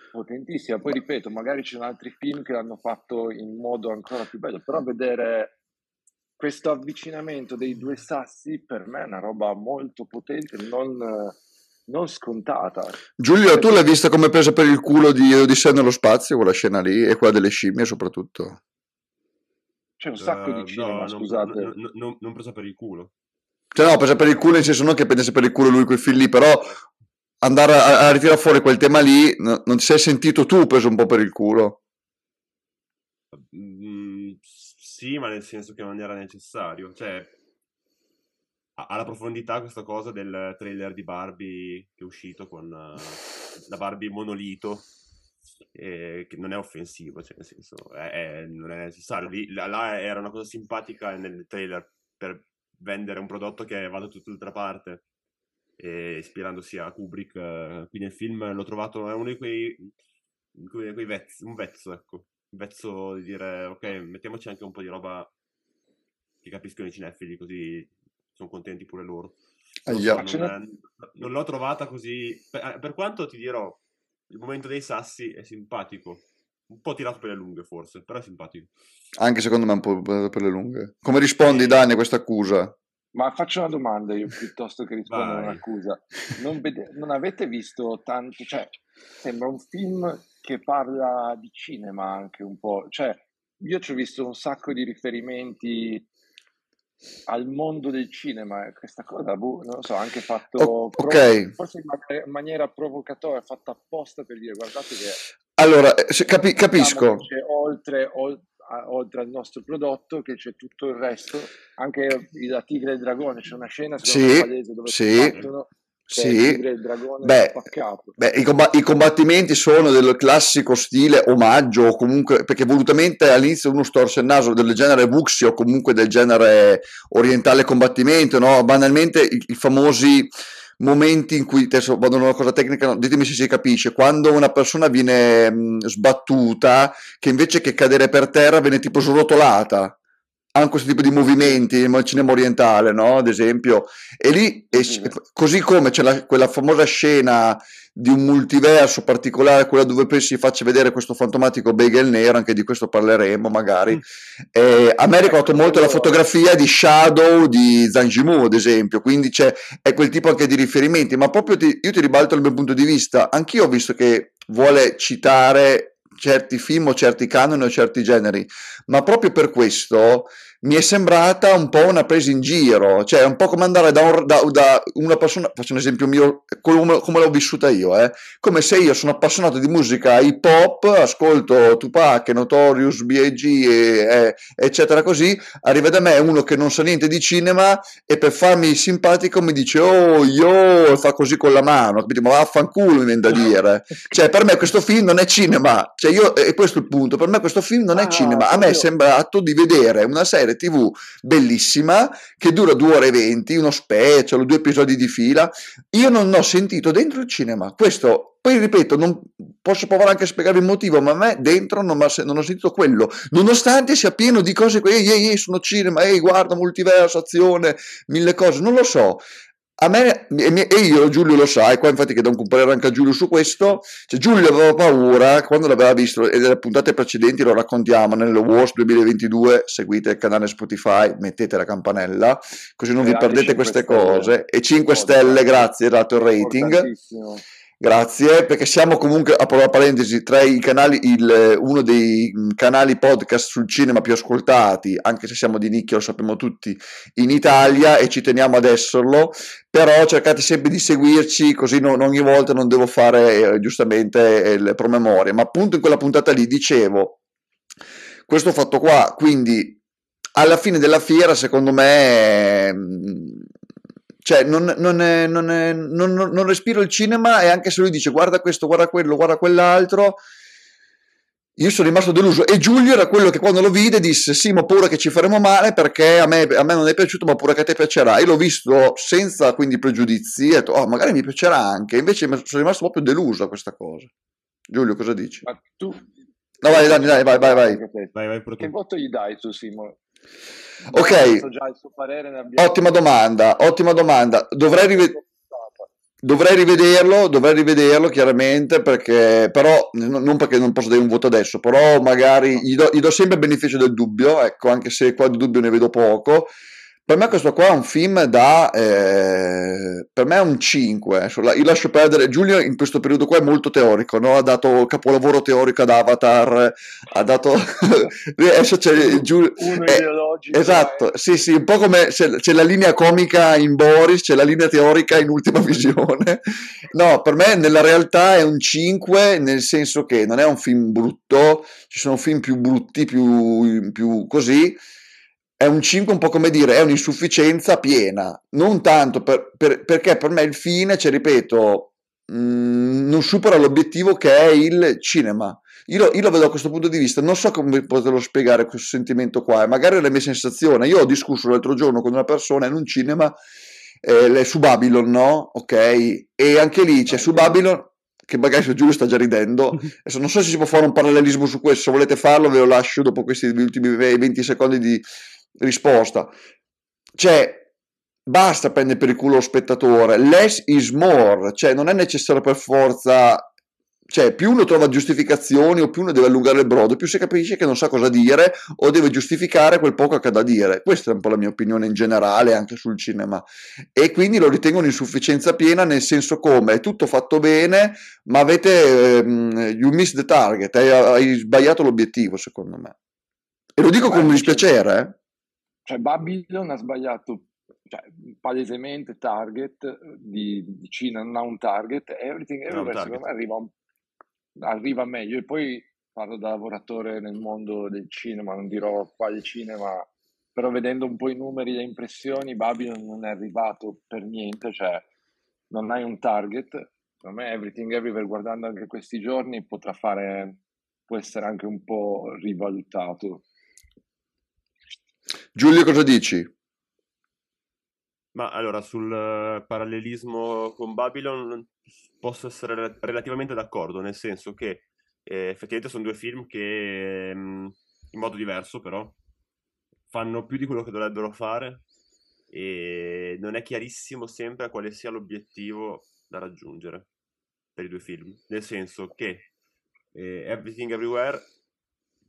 potentissima. Poi ripeto, magari ci sono altri film che l'hanno fatto in modo ancora più bello, però vedere questo avvicinamento dei due sassi per me è una roba molto potente, non, non scontata. Giulio, tu l'hai vista come presa per il culo di Odissea nello spazio, quella scena lì, e quella delle scimmie soprattutto? C'è un sacco uh, di cinema, no, scusate. Non, non, non, non presa per il culo. Cioè no, presa per il culo nel senso non che prendesse per il culo lui quei film lì, però andare a, a ritirare fuori quel tema lì, no, non ti sei sentito tu preso un po' per il culo? Mm, sì, ma nel senso che non era necessario. Cioè, alla profondità questa cosa del trailer di Barbie che è uscito con la Barbie monolito, eh, che non è offensivo, cioè nel senso, è, è, non è necessario. Lì, là, là, era una cosa simpatica nel trailer per vendere un prodotto che va da tutt'altra parte e ispirandosi a Kubrick. Eh, qui nel film l'ho trovato, è uno di quei, quei, quei vezzi, un vezzo, ecco, un vezzo di dire ok, mettiamoci anche un po' di roba che capiscono i cinefili, così sono contenti pure loro. Non, so, non, non, l'ho trovata così, per, eh, per quanto ti dirò, il momento dei sassi è simpatico. Un po' tirato per le lunghe, forse, però è simpatico. Anche secondo me un po' per le lunghe. Come rispondi, Dani, a questa accusa? Ma faccio una domanda io piuttosto che rispondere a un'accusa. Non, vede- non avete visto tanto, cioè, sembra un film che parla di cinema anche un po', cioè, io ci ho visto un sacco di riferimenti al mondo del cinema, questa cosa, boh, non lo so, anche fatto oh, okay. forse in maniera provocatoria, fatta apposta per dire guardate che allora, eh, capi- capisco. Oltre, oltre, oltre al nostro prodotto che c'è tutto il resto, anche la tigre e il dragone, c'è una scena sì, palese dove sì, battono, sì. Beh, beh i, comb- i, combattimenti sono del classico stile omaggio o comunque perché volutamente all'inizio uno storce il naso del genere Vuxi o comunque del genere orientale combattimento no? banalmente i, i famosi momenti in cui, adesso vado in una cosa tecnica, no, ditemi se si capisce, quando una persona viene mh, sbattuta, che invece che cadere per terra viene tipo srotolata, hanno questo tipo di movimenti nel cinema orientale, no? Ad esempio, e lì, e, così come c'è la, quella famosa scena di un multiverso particolare, quella dove poi si faccia vedere questo fantomatico bagel nero, anche di questo parleremo magari. Mm. Eh, a me ha ricordato molto la fotografia di Shadow di Zhang ad esempio, quindi c'è, è quel tipo anche di riferimenti, ma proprio ti, io ti ribalto il mio punto di vista, anch'io ho visto che vuole citare certi film o certi canoni o certi generi, ma proprio per questo mi è sembrata un po' una presa in giro, cioè un po' come andare da, un, da, da una persona, faccio un esempio mio, come, come l'ho vissuta io, eh? come se io sono appassionato di musica hip hop, ascolto Tupac, Notorious, B.I.G. E, e, eccetera così, arriva da me uno che non sa niente di cinema e per farmi simpatico mi dice oh io, fa così con la mano, capito? ma vaffanculo mi viene da dire, cioè per me questo film non è cinema, cioè io, e questo è il punto, per me questo film non è ah, cinema, a me è sembrato di vedere una serie serie tv bellissima che dura due ore e venti, uno special, due episodi di fila. Io non ho sentito dentro il cinema. Questo, poi ripeto, non posso provare anche a spiegare il motivo, ma a me dentro non, non ho sentito quello, nonostante sia pieno di cose, ehi, ehi, sono cinema, ehi, guarda, multiverso, azione, mille cose, non lo so. A me, e io, Giulio lo sa, e qua infatti che devo comparare anche a Giulio su questo, cioè Giulio aveva paura quando l'aveva visto, e nelle puntate precedenti lo raccontiamo, nelle Wars 2022, seguite il canale Spotify, mettete la campanella, così non vi perdete queste stelle. cose, e 5 stelle, grazie, dato il rating. Grazie, perché siamo comunque, a parentesi, tra i canali, il, uno dei canali podcast sul cinema più ascoltati, anche se siamo di nicchia, lo sappiamo tutti, in Italia e ci teniamo ad esserlo, però cercate sempre di seguirci, così non, ogni volta non devo fare eh, giustamente eh, le promemorie, ma appunto in quella puntata lì dicevo questo fatto qua, quindi alla fine della fiera secondo me cioè non, non, è, non, è, non, respiro il cinema e anche se lui dice guarda questo, guarda quello, guarda quell'altro, io sono rimasto deluso. E Giulio era quello che quando lo vide disse sì ma pure che ci faremo male perché a me, a me non è piaciuto ma pure che a te piacerà io l'ho visto senza quindi pregiudizi e ho detto oh magari mi piacerà anche invece sono rimasto proprio deluso a questa cosa. Giulio cosa dici? ma tu no vai Dani dai vai vai vai, vai, vai che voto gli dai tu Simo? Ok, ottima domanda, ottima domanda. Dovrei, rive- dovrei, rivederlo, dovrei rivederlo chiaramente, perché, però, non perché non posso dare un voto adesso, però magari gli do, gli do sempre il beneficio del dubbio, ecco, anche se qua di dubbio ne vedo poco. Per me questo qua è un film da... Eh, per me è un 5. Io lascio perdere... Giulio in questo periodo qua è molto teorico, no? Ha dato capolavoro teorico ad Avatar, ha dato... Adesso c'è Giulio... Uno eh, ideologico. Esatto, eh. sì sì, un po' come c'è, c'è, la linea comica in Boris, c'è la linea teorica in Ultima Visione. No, per me nella realtà è un 5, nel senso che non è un film brutto, ci sono film più brutti, più, più così è un 5 un po' come dire, è un'insufficienza piena, non tanto per, per, perché per me il fine, cioè ripeto, mh, mm, non supera l'obiettivo che è il cinema. Io, io, lo vedo da questo punto di vista, non so come poterlo spiegare questo sentimento qua, magari è la mia sensazione. Io ho discusso l'altro giorno con una persona in un cinema eh, su Babylon, no? Ok? E anche lì c'è su Babylon, che magari Giulio sta già ridendo. Adesso non so se si può fare un parallelismo su questo, se volete farlo ve lo lascio dopo questi ultimi 20 secondi di, risposta. Cioè, basta prendere per il culo lo spettatore, less is more, cioè non è necessario per forza cioè più uno trova giustificazioni o più uno deve allungare il brodo, più si capisce che non sa cosa dire o deve giustificare quel poco che ha da dire. Questa è un po' la mia opinione in generale anche sul cinema. E quindi lo ritengo un'insufficienza piena nel senso come è tutto fatto bene, ma avete um, you missed the target, hai, hai, sbagliato l'obiettivo secondo me. E lo dico con dispiacere, eh cioè Babylon ha sbagliato cioè, palesemente target di, di, Cina, non ha un target, Everything Everywhere secondo me arriva, arriva, meglio. E poi parlo da lavoratore nel mondo del cinema, non dirò quale cinema, però vedendo un po' i numeri e le impressioni Babylon non è arrivato per niente, cioè non hai un target, secondo me Everything Everywhere guardando anche questi giorni potrà fare, può essere anche un po' rivalutato Giulio, cosa dici? Ma allora, sul eh, parallelismo con Babylon posso essere rel- relativamente d'accordo, nel senso che eh, effettivamente sono due film che, ehm, in modo diverso però, fanno più di quello che dovrebbero fare e non è chiarissimo sempre quale sia l'obiettivo da raggiungere per i due film. Nel senso che eh, Everything Everywhere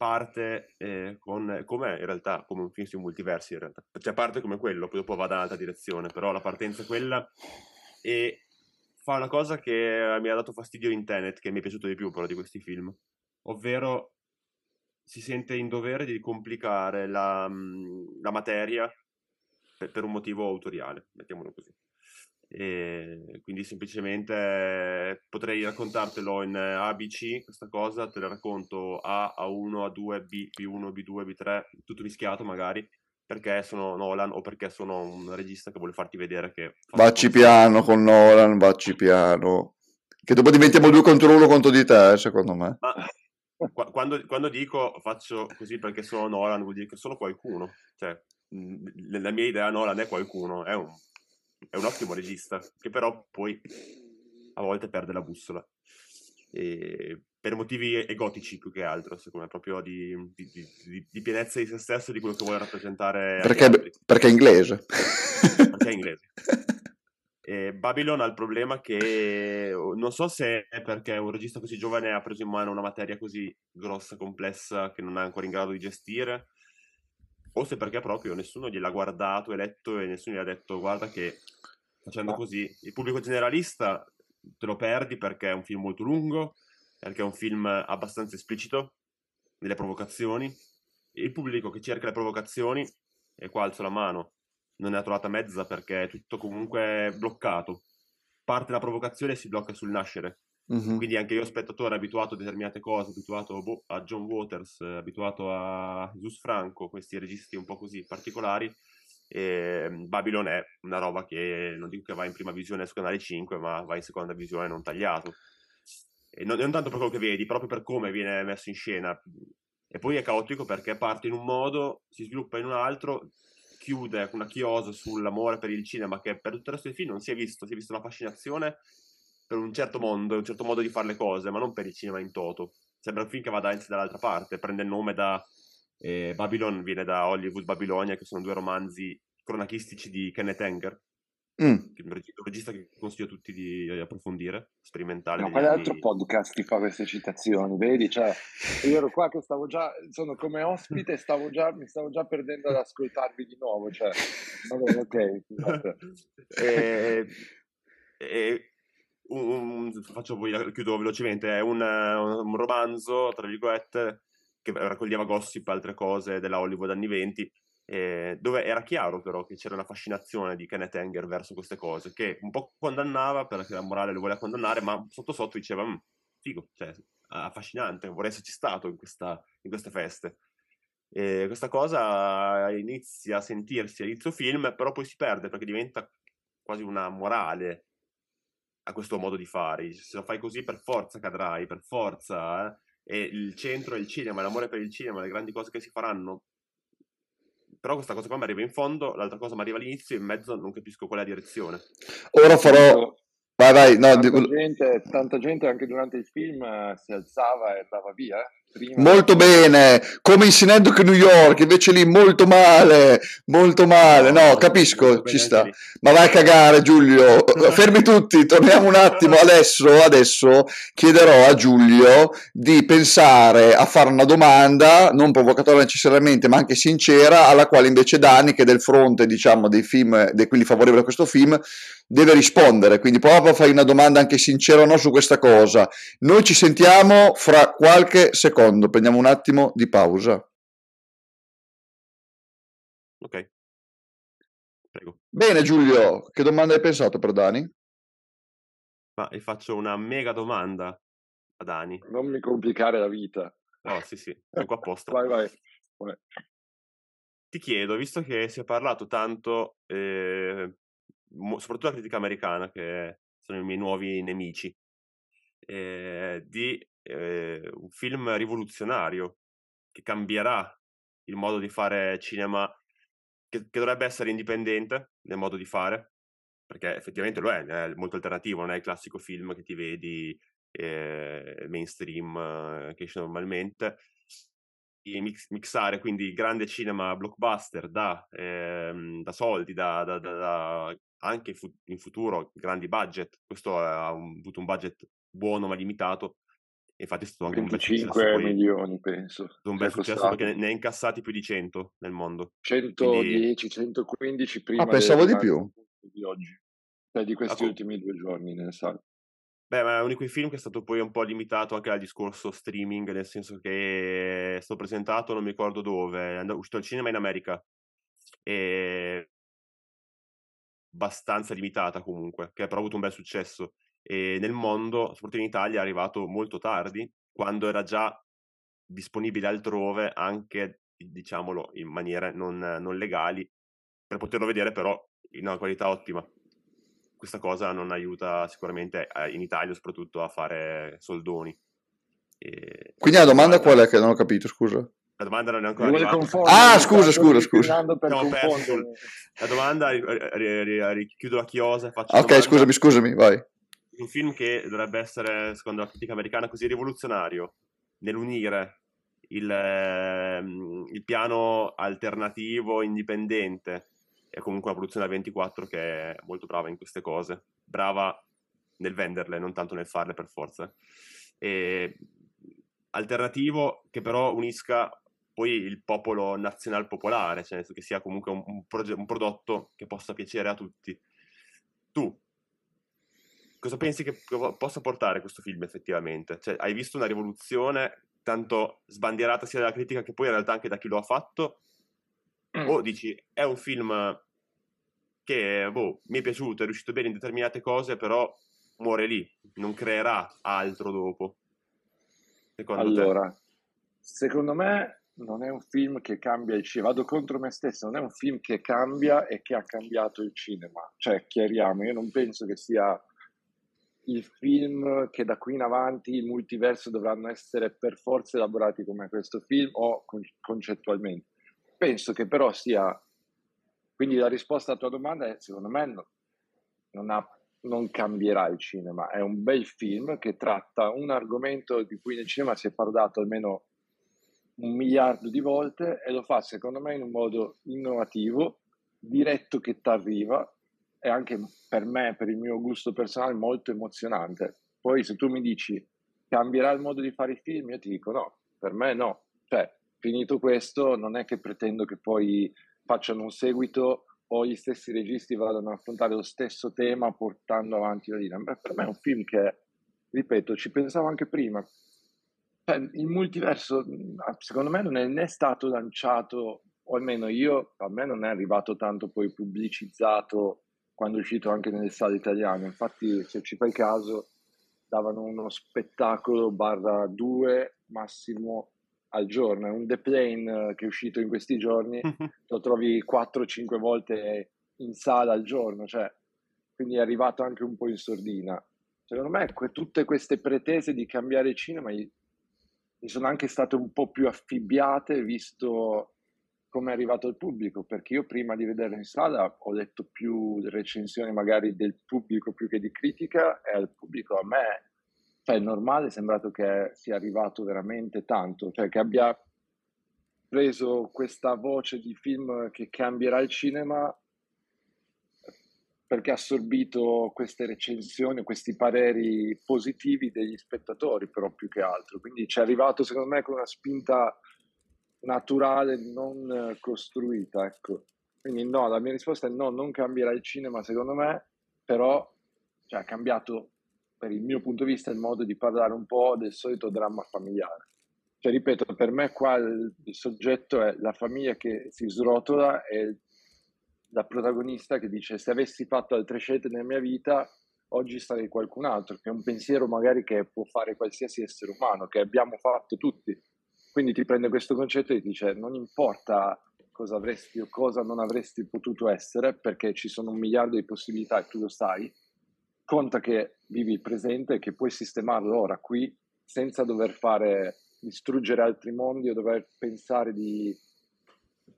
parte eh, con, come in realtà, come un film sui multiversi in realtà, cioè parte come quello, poi dopo va da un'altra direzione, però la partenza è quella. E fa una cosa che mi ha dato fastidio in Tenet, che mi è piaciuto di più però di questi film, ovvero si sente in dovere di complicare la, mm, la materia per, per un motivo autoriale, mettiamolo così. E quindi semplicemente potrei raccontartelo in ABC questa cosa, te la racconto A, A1, A2, B, B1, B2, B3, tutto mischiato magari, perché sono Nolan o perché sono un regista che vuole farti vedere che... Vacci piano con Nolan, vacci piano. Che dopo diventiamo due contro uno contro di te, secondo me. Ma qua- quando, quando dico faccio così perché sono Nolan, vuol dire che sono qualcuno. Cioè, nella mia idea Nolan è qualcuno, è un, è un ottimo regista, che però poi a volte perde la bussola. E per motivi egotici più che altro, secondo me, proprio di, di- di- di- pienezza di se stesso, di quello che vuole rappresentare Perché, perché è inglese. Perché è inglese. E Babylon ha il problema che non so se è perché un regista così giovane ha preso in mano una materia così grossa, complessa, che non è ancora in grado di gestire, o se perché proprio nessuno gliel'ha guardato e letto e nessuno gli ha detto guarda che facendo così il pubblico generalista te lo perdi perché è un film molto lungo, perché è un film abbastanza esplicito nelle provocazioni, il pubblico che cerca le provocazioni, e qua alzo la mano, non ne ha trovata mezza perché è tutto comunque bloccato. Parte la provocazione e si blocca sul nascere. Mhm. Quindi anche io, spettatore, abituato a determinate cose, abituato boh, a John Waters, eh, abituato a Jesus Franco, questi registi un po' così particolari, e Babylon è una roba che non dico che va in prima visione su canale 5, ma va in seconda visione non tagliato. E non, non tanto per quello che vedi, proprio per come viene messo in scena. E poi è caotico perché parte in un modo, si sviluppa in un altro, chiude una chiosa sull'amore per il cinema che per tutto il resto del film non si è visto, si è vista una fascinazione per un certo mondo, un certo modo di fare le cose, ma non per il cinema in toto. Sembra un film che vada anzi dall'altra parte, prende il nome da eh, Babylon, viene da Hollywood Babilonia, che sono due romanzi cronachistici di Kenneth Anger, Mm. un reg- un regista che consiglio a tutti di approfondire, sperimentale. Ma degli quale anni- podcast ti fa queste citazioni? Vedi, cioè, io ero qua che stavo già, sono come ospite e stavo già, mi stavo già perdendo ad ascoltarvi di nuovo. Cioè, vabbè, ok, e, e un, faccio poi chiudo velocemente è un, un romanzo tra virgolette che raccoglieva gossip e altre cose della Hollywood anni 20 eh, dove era chiaro però che c'era una fascinazione di Kenneth Anger verso queste cose che un po' condannava perché la morale lo voleva condannare ma sotto sotto diceva "Mm, figo cioè affascinante vorrei esserci stato in, questa, in queste feste e questa cosa inizia a sentirsi a inizio film però poi si perde perché diventa quasi una morale a questo modo di fare. Se lo fai così per forza cadrai, per forza. eh. E il centro è il cinema, l'amore per il cinema, le grandi cose che si faranno. Però questa cosa qua mi arriva in fondo, l'altra cosa mi arriva all'inizio e in mezzo non capisco qual è la direzione. Ora farò... Vai, vai, no, tanta, di- gente, tanta gente anche durante il film eh, si alzava e andava via. Prima Molto bene, come in Synecdoche New York, invece lì molto male, molto male. No, capisco, ci sta. Ma vai a cagare Giulio, fermi tutti, torniamo un attimo adesso, adesso chiederò a Giulio di pensare a fare una domanda, non provocatoria necessariamente, ma anche sincera, alla quale invece Dani, che è del fronte, diciamo, dei film, dei quelli favorevoli a questo film, deve rispondere. Quindi prova a fare una domanda anche sincera o no su questa cosa. Noi ci sentiamo fra qualche secondo, prendiamo un attimo di pausa. Ok. Prego. Bene Giulio, che domanda hai pensato per Dani? Ma vi faccio una mega domanda a Dani. Non mi complicare la vita. Oh, sì, sì, sono qua apposta. Vai, vai. vai. Ti chiedo, visto che si è parlato tanto, eh, soprattutto la critica americana, che sono i miei nuovi nemici, eh, di eh, un film rivoluzionario che cambierà il modo di fare cinema che, che dovrebbe essere indipendente nel modo di fare, perché effettivamente lo è, è molto alternativo, non è il classico film che ti vedi eh, mainstream che esce normalmente. Mix, mixare quindi grande cinema blockbuster da, ehm, da soldi, da, da, da anche in futuro grandi budget. Questo ha un, avuto un budget buono ma limitato. Infatti è stato anche un bel successo. 25 milioni, penso. È stato un bel successo perché ne ha incassati più di 100 nel mondo. 110, Quindi... 115 prima ah, pensavo di più. Di oggi. Cioè di questi ah, ultimi due giorni nel sale. Beh, ma è uno di quei film che è stato poi un po' limitato anche al discorso streaming, nel senso che è stato presentato, non mi ricordo dove, è uscito al cinema in America. E abbastanza limitata comunque, che ha però avuto un bel successo. E nel mondo, soprattutto in Italia, è arrivato molto tardi, quando era già disponibile altrove, anche, diciamolo, in maniere non, non legali, per poterlo vedere però in una qualità ottima. Questa cosa non aiuta sicuramente eh, in Italia soprattutto a fare soldoni. E... Quindi la domanda qual è che non ho capito, scusa? La domanda non è ancora arrivata. Ah, scusa, scusa, scusa. La domanda, richiudo la chiosa. Faccio ok, scusami, scusami, vai. Un film che dovrebbe essere, secondo la critica americana, così rivoluzionario nell'unire il, ehm, il piano alternativo indipendente e comunque una produzione da 24 che è molto brava in queste cose. Brava nel venderle, non tanto nel farle per forza. E alternativo che però unisca poi il popolo nazional popolare, cioè che sia comunque un, un, proge- un prodotto che possa piacere a tutti. Tu, cosa pensi che possa portare questo film effettivamente? Cioè, hai visto una rivoluzione tanto sbandierata sia dalla critica che poi in realtà anche da chi lo ha fatto? Mm. O dici, è un film che boh, mi è piaciuto, è riuscito bene in determinate cose, però muore lì, non creerà altro dopo? Secondo allora, te? secondo me non è un film che cambia il cinema, vado contro me stesso, non è un film che cambia e che ha cambiato il cinema. Cioè, chiariamo, io non penso che sia il film che da qui in avanti il multiverso dovranno essere per forza elaborati come questo film o con- concettualmente. Penso che però sia... Quindi la risposta alla tua domanda è, secondo me, no, non, ha, non cambierà il cinema. È un bel film che tratta un argomento di cui nel cinema si è parlato almeno un miliardo di volte e lo fa secondo me in un modo innovativo, diretto che ti arriva e anche per me, per il mio gusto personale, molto emozionante. Poi se tu mi dici cambierà il modo di fare i film, io ti dico no, per me no. Cioè, finito questo, non è che pretendo che poi facciano un seguito o gli stessi registi vadano a affrontare lo stesso tema portando avanti la linea. Beh, per me è un film che, ripeto, ci pensavo anche prima, il multiverso, secondo me, non è né stato lanciato, o almeno io, a me non è arrivato tanto poi pubblicizzato quando è uscito anche nelle sale italiane. Infatti, se ci fai caso, davano uno spettacolo barra due massimo al giorno. È un The Plane che è uscito in questi giorni, lo trovi 4-5 volte in sala al giorno, cioè, quindi è arrivato anche un po' in sordina. Secondo me tutte queste pretese di cambiare cinema mi sono anche state un po' più affibbiate visto come è arrivato il pubblico, perché io prima di vederlo in sala ho letto più recensioni magari del pubblico più che di critica e al pubblico a me, cioè è normale, è sembrato che sia arrivato veramente tanto, cioè che abbia preso questa voce di film che cambierà il cinema perché ha assorbito queste recensioni, questi pareri positivi degli spettatori, però più che altro. Quindi ci è arrivato, secondo me, con una spinta naturale, non costruita. Ecco. Quindi no, la mia risposta è no, non cambierà il cinema, secondo me, però cioè, ha cambiato, per il mio punto di vista, il modo di parlare un po' del solito dramma familiare. Cioè, ripeto, per me qua il, il soggetto è la famiglia che si srotola e la protagonista che dice se avessi fatto altre scelte nella mia vita oggi sarei qualcun altro, che è un pensiero magari che può fare qualsiasi essere umano, che abbiamo fatto tutti. Quindi ti prende questo concetto e ti dice non importa cosa avresti o cosa non avresti potuto essere, perché ci sono un miliardo di possibilità e tu lo sai, conta che vivi il presente e che puoi sistemarlo ora qui senza dover fare distruggere altri mondi o dover pensare di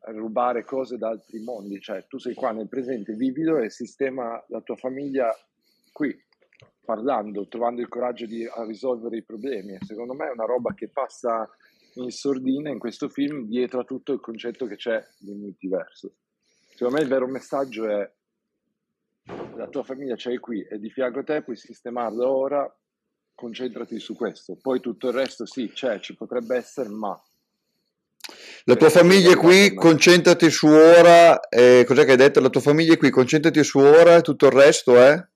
rubare cose da altri mondi, cioè tu sei qua nel presente, vivido e sistema la tua famiglia qui, parlando, trovando il coraggio di risolvere i problemi. Secondo me è una roba che passa in sordina in questo film dietro a tutto il concetto che c'è di multiverso. Secondo me il vero messaggio è la tua famiglia c'è qui, è di fianco a te, puoi sistemarla ora, concentrati su questo. Poi tutto il resto sì, c'è, ci potrebbe essere, ma... La tua famiglia è qui, concentrati su ora, eh, cos'è che hai detto? La tua famiglia è qui, concentrati su ora e tutto il resto è... Eh?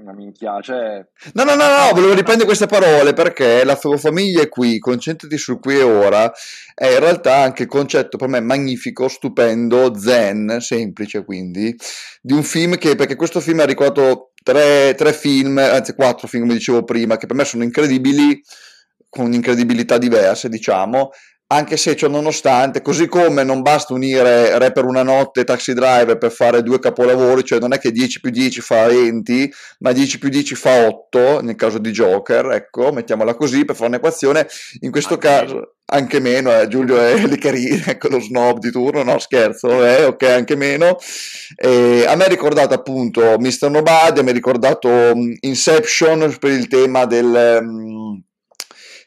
una minchia, cioè... No, no, no, no, volevo riprendere queste parole perché la tua famiglia è qui, concentrati sul qui e ora, è in realtà anche il concetto per me magnifico, stupendo, zen, semplice quindi, di un film che, perché questo film ha ricordato tre, tre film, anzi quattro film come dicevo prima, che per me sono incredibili, con incredibilità diverse diciamo, anche se ciò nonostante, così come non basta unire Re per una notte e Taxi Driver per fare due capolavori, cioè non è che 10 più 10 fa 20, ma 10 più 10 fa 8 nel caso di Joker, ecco, mettiamola così per fare un'equazione, in questo anche caso meno. anche meno, eh, Giulio è lì carino, ecco lo snob di turno, no scherzo, eh, ok anche meno, e a me ha ricordato appunto Mr. Nobody, mi ha ricordato um, Inception per il tema del... Um,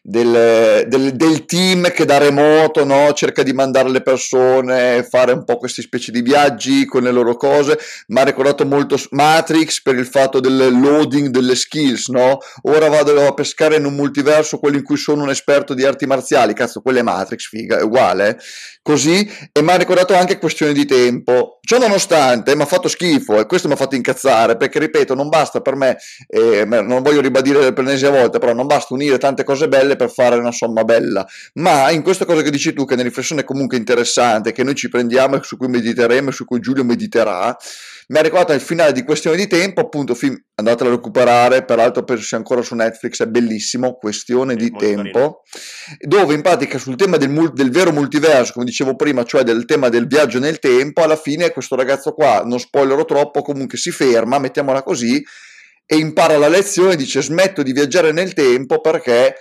del, del, del, team che da remoto no, cerca di mandare le persone, fare un po' queste specie di viaggi con le loro cose. Mi ha ricordato molto Matrix per il fatto del loading delle skills. No? Ora vado a pescare in un multiverso quello in cui sono un esperto di arti marziali. Cazzo, quello è Matrix, figa, è uguale. Così, e mi ha ricordato anche questione di tempo. Ciò nonostante, mi ha fatto schifo e questo mi ha fatto incazzare perché, ripeto, non basta per me, eh, non voglio ribadire per l'ennesima volta, però non basta unire tante cose belle belle per fare una somma bella, ma in questa cosa che dici tu, che è una riflessione comunque interessante, che noi ci prendiamo e su cui mediteremo e su cui Giulio mediterà, mi ha ricordato il finale di Questione di Tempo, appunto, film, andatelo a recuperare, peraltro penso sia ancora su Netflix, è bellissimo, Questione di Tempo, carino. dove in pratica sul tema del, del, vero multiverso, come dicevo prima, cioè del tema del viaggio nel tempo, alla fine questo ragazzo qua, non spoilerò troppo, comunque si ferma, mettiamola così, e impara la lezione, dice smetto di viaggiare nel tempo perché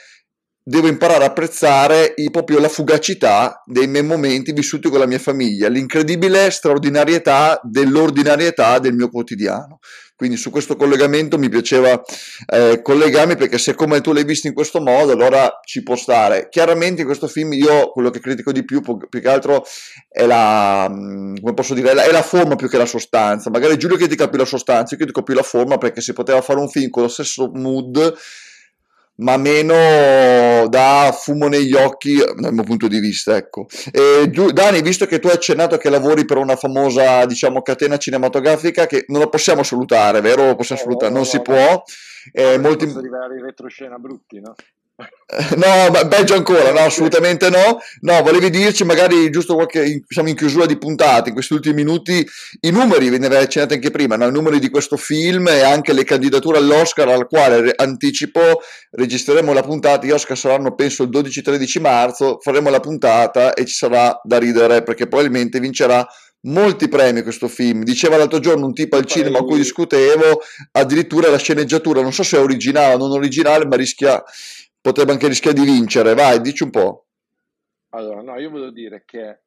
devo imparare a apprezzare proprio la fugacità dei miei momenti vissuti con la mia famiglia, l'incredibile straordinarietà dell'ordinarietà del mio quotidiano. Quindi su questo collegamento mi piaceva eh, collegarmi perché se come tu l'hai visto in questo modo allora ci può stare. Chiaramente in questo film io quello che critico di più più che altro è la, mm, come posso dire, è la forma più che la sostanza. Magari Giulio critica più la sostanza, io critico più la forma perché si poteva fare un film con lo stesso mood ma meno da fumo negli occhi dal mio punto di vista. Ecco. E, Dani, visto che tu hai accennato che lavori per una famosa diciamo, catena cinematografica, che non la possiamo salutare, vero? Possiamo no, salutare, no, non no, si può. Eh, molti... arrivare in retroscena brutti, no? No, peggio ancora, no, assolutamente no. No, volevi dirci magari giusto qualche, siamo in chiusura di puntate, in questi ultimi minuti, i numeri, ve ne avevi accennato anche prima, no? i numeri di questo film e anche le candidature all'Oscar, al quale anticipo, registreremo la puntata, gli Oscar saranno penso il 12-13 marzo, faremo la puntata e ci sarà da ridere perché probabilmente vincerà molti premi questo film. Diceva l'altro giorno un tipo al cinema con cui discutevo, addirittura la sceneggiatura, non so se è originale o non originale, ma rischia potrebbe anche rischiare di vincere. Vai, dici un po'. Allora, no, io volevo dire che,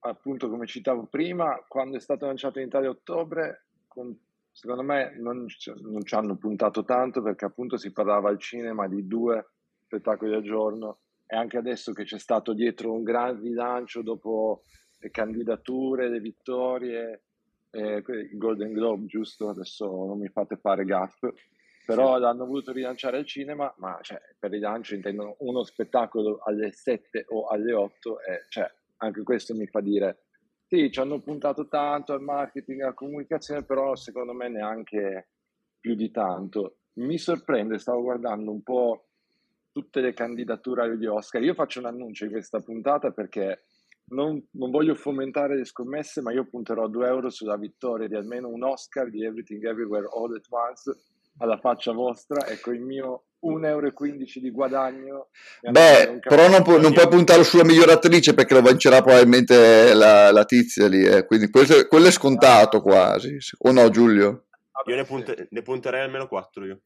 appunto, come citavo prima, quando è stato lanciato in Italia a ottobre, con, secondo me non, non, ci hanno puntato tanto perché appunto si parlava al cinema di due spettacoli al giorno e anche adesso che c'è stato dietro un gran rilancio dopo le candidature, le vittorie, eh, il Golden Globe, giusto? Adesso non mi fate fare gaff però sì. l'hanno voluto rilanciare al cinema, ma cioè, per rilancio intendono uno spettacolo alle 7 o alle 8 e cioè, anche questo mi fa dire sì, ci hanno puntato tanto al marketing, alla comunicazione, però secondo me neanche più di tanto. Mi sorprende, stavo guardando un po' tutte le candidature agli Oscar. Io faccio un annuncio in questa puntata perché non, non, voglio fomentare le scommesse, ma io punterò 2 euro sulla vittoria di almeno un Oscar di Everything Everywhere All at Once alla faccia vostra, ecco il mio 1,15 euro di guadagno. Beh, però non, pu- non puoi puntare sulla miglior attrice perché lo vincerà probabilmente la, la tizia lì, eh. quindi quello, quello, è scontato quasi, o no Giulio? Io ne, punte- ne punterei almeno 4 io.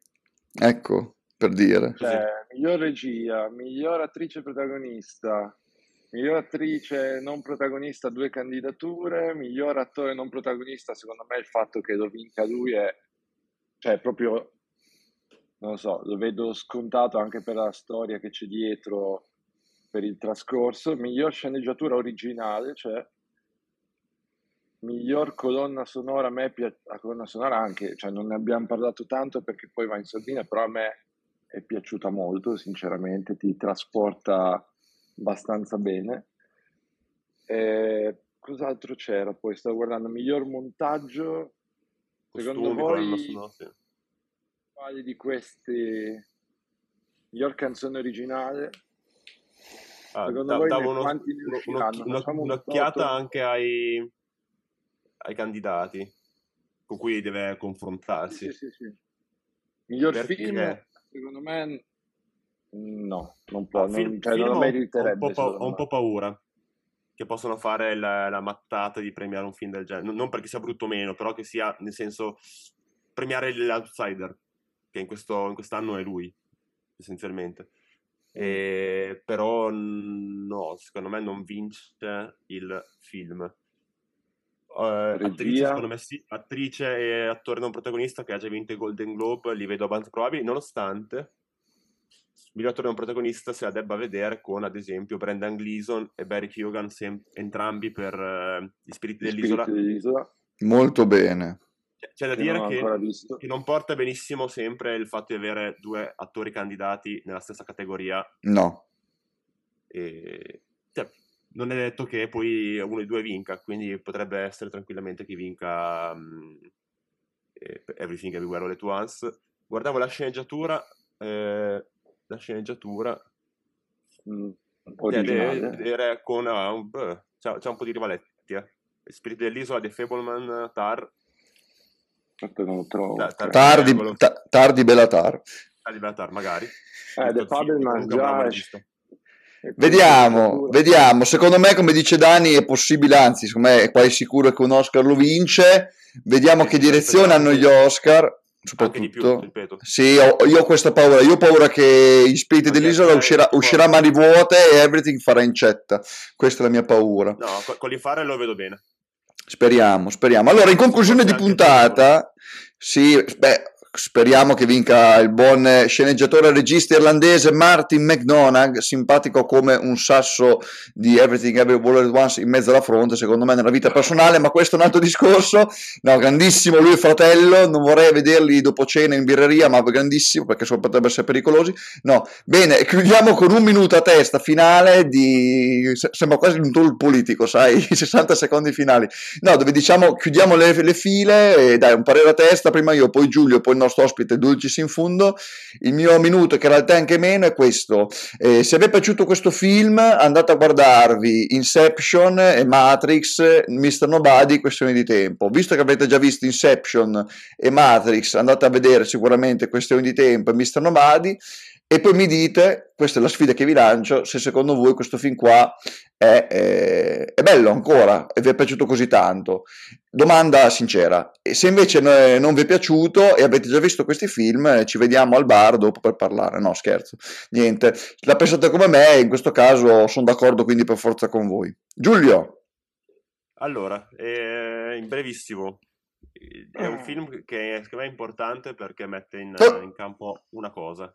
Ecco, per dire. Cioè, miglior regia, miglior attrice protagonista, Miglior attrice non protagonista, due candidature. Miglior attore non protagonista, secondo me il fatto che lo vinca lui è, cioè, proprio, non lo so, lo vedo scontato anche per la storia che c'è dietro, per il trascorso. Miglior sceneggiatura originale, cioè, miglior colonna sonora, a me piace, la colonna sonora anche, cioè non ne abbiamo parlato tanto perché poi va in sordina, però a me è piaciuta molto, sinceramente, ti trasporta abbastanza bene. E cos'altro c'era poi? Stavo guardando miglior montaggio. Secondo voi, sì. quali di questi miglior canzone originale? Ah, Secondo da- voi davo uno- quanti uno- uno- Facciamo un un'occhiata voto. anche ai, ai candidati con cui deve confrontarsi. sì, sì. Miglior Perché? film? Secondo me no, non può, Ah, non, film, cioè, film non ho, ho un po', pa- ho un po' paura che possano fare la, la mattata di premiare un film del genere. Non, perché sia brutto o meno, però che sia, nel senso, premiare l'outsider, che in, questo, in quest'anno è lui, essenzialmente. E, però mm, no, secondo me non vince il film. Eh, attrice, secondo me sì, attrice e attore non protagonista che ha già vinto i Golden Globe, li vedo abbastanza probabili, nonostante miglior attore non protagonista se la debba vedere con ad esempio Brendan Gleeson e Barry Keoghan sem- entrambi per eh, Gli Spiriti Gli dell'Isola. Spiriti dell'Isola, Molto bene. C'è- c'è da che dire non che, che non porta benissimo sempre il fatto di avere due attori candidati nella stessa categoria. No. e cioè, non è detto che poi uno dei due vinca quindi potrebbe essere tranquillamente che vinca eh, Everything Everywhere All At Once. Guardavo la sceneggiatura eh, la sceneggiatura Mm, originale. de- vedere con ah, un, beh, c'è, c'è un po' di rivaletti eh. Spiriti dell'isola The Fableman Tar trovo. Da- tar- Tardi, triangolo. ta- tardi Belatar. Di Tar magari Eh, The Fableman già Vediamo, vediamo. Secondo me, come dice Dani, è possibile, anzi, secondo me è quasi sicuro che un Oscar lo vince. Vediamo che direzione hanno gli Oscar, di più soprattutto. ripeto Sì, ho- io ho questa paura. Io ho paura che gli spiriti dell'isola eh, uscirà, uscirà a mani vuote e Everything farà incetta. Questa è la mia paura. no co- con l'infare lo vedo bene Speriamo, speriamo. Allora, in conclusione di puntata, sì, beh, speriamo che vinca il buon sceneggiatore e regista irlandese Martin McDonagh, simpatico come un sasso di Everything Everywhere At Once in mezzo alla fronte, secondo me nella vita personale, ma questo è un altro discorso. No, grandissimo lui e fratello, non vorrei vederli dopo cena in birreria, ma grandissimo perché so- potrebbero essere pericolosi. No, bene, chiudiamo con un minuto a testa finale di... se- sembra quasi un tour politico, sai, i 60 secondi finali. No, dove diciamo chiudiamo le, le file e dai un parere a testa, prima io, poi Giulio, poi il nostro ospite Dulcis in fondo. Il mio minuto, che in realtà è anche meno, è questo. Eh, se vi è piaciuto questo film, andate a guardarvi Inception e Matrix, Mr. Nobody, questione di tempo. Visto che avete già visto Inception e Matrix, andate a vedere sicuramente questione di tempo e Mr. Nobody. E poi mi dite, questa è la sfida che vi lancio, se secondo voi questo film qua è, eh, è bello ancora e vi è piaciuto così tanto. Domanda sincera, e se invece no- non vi è piaciuto e avete già visto questi film, ci vediamo al bar dopo per parlare. No, scherzo, niente. La pensate come me, in questo caso sono d'accordo quindi per forza con voi. Giulio, Allora, eh, in brevissimo, è un film che secondo me è importante perché mette in, in campo una cosa.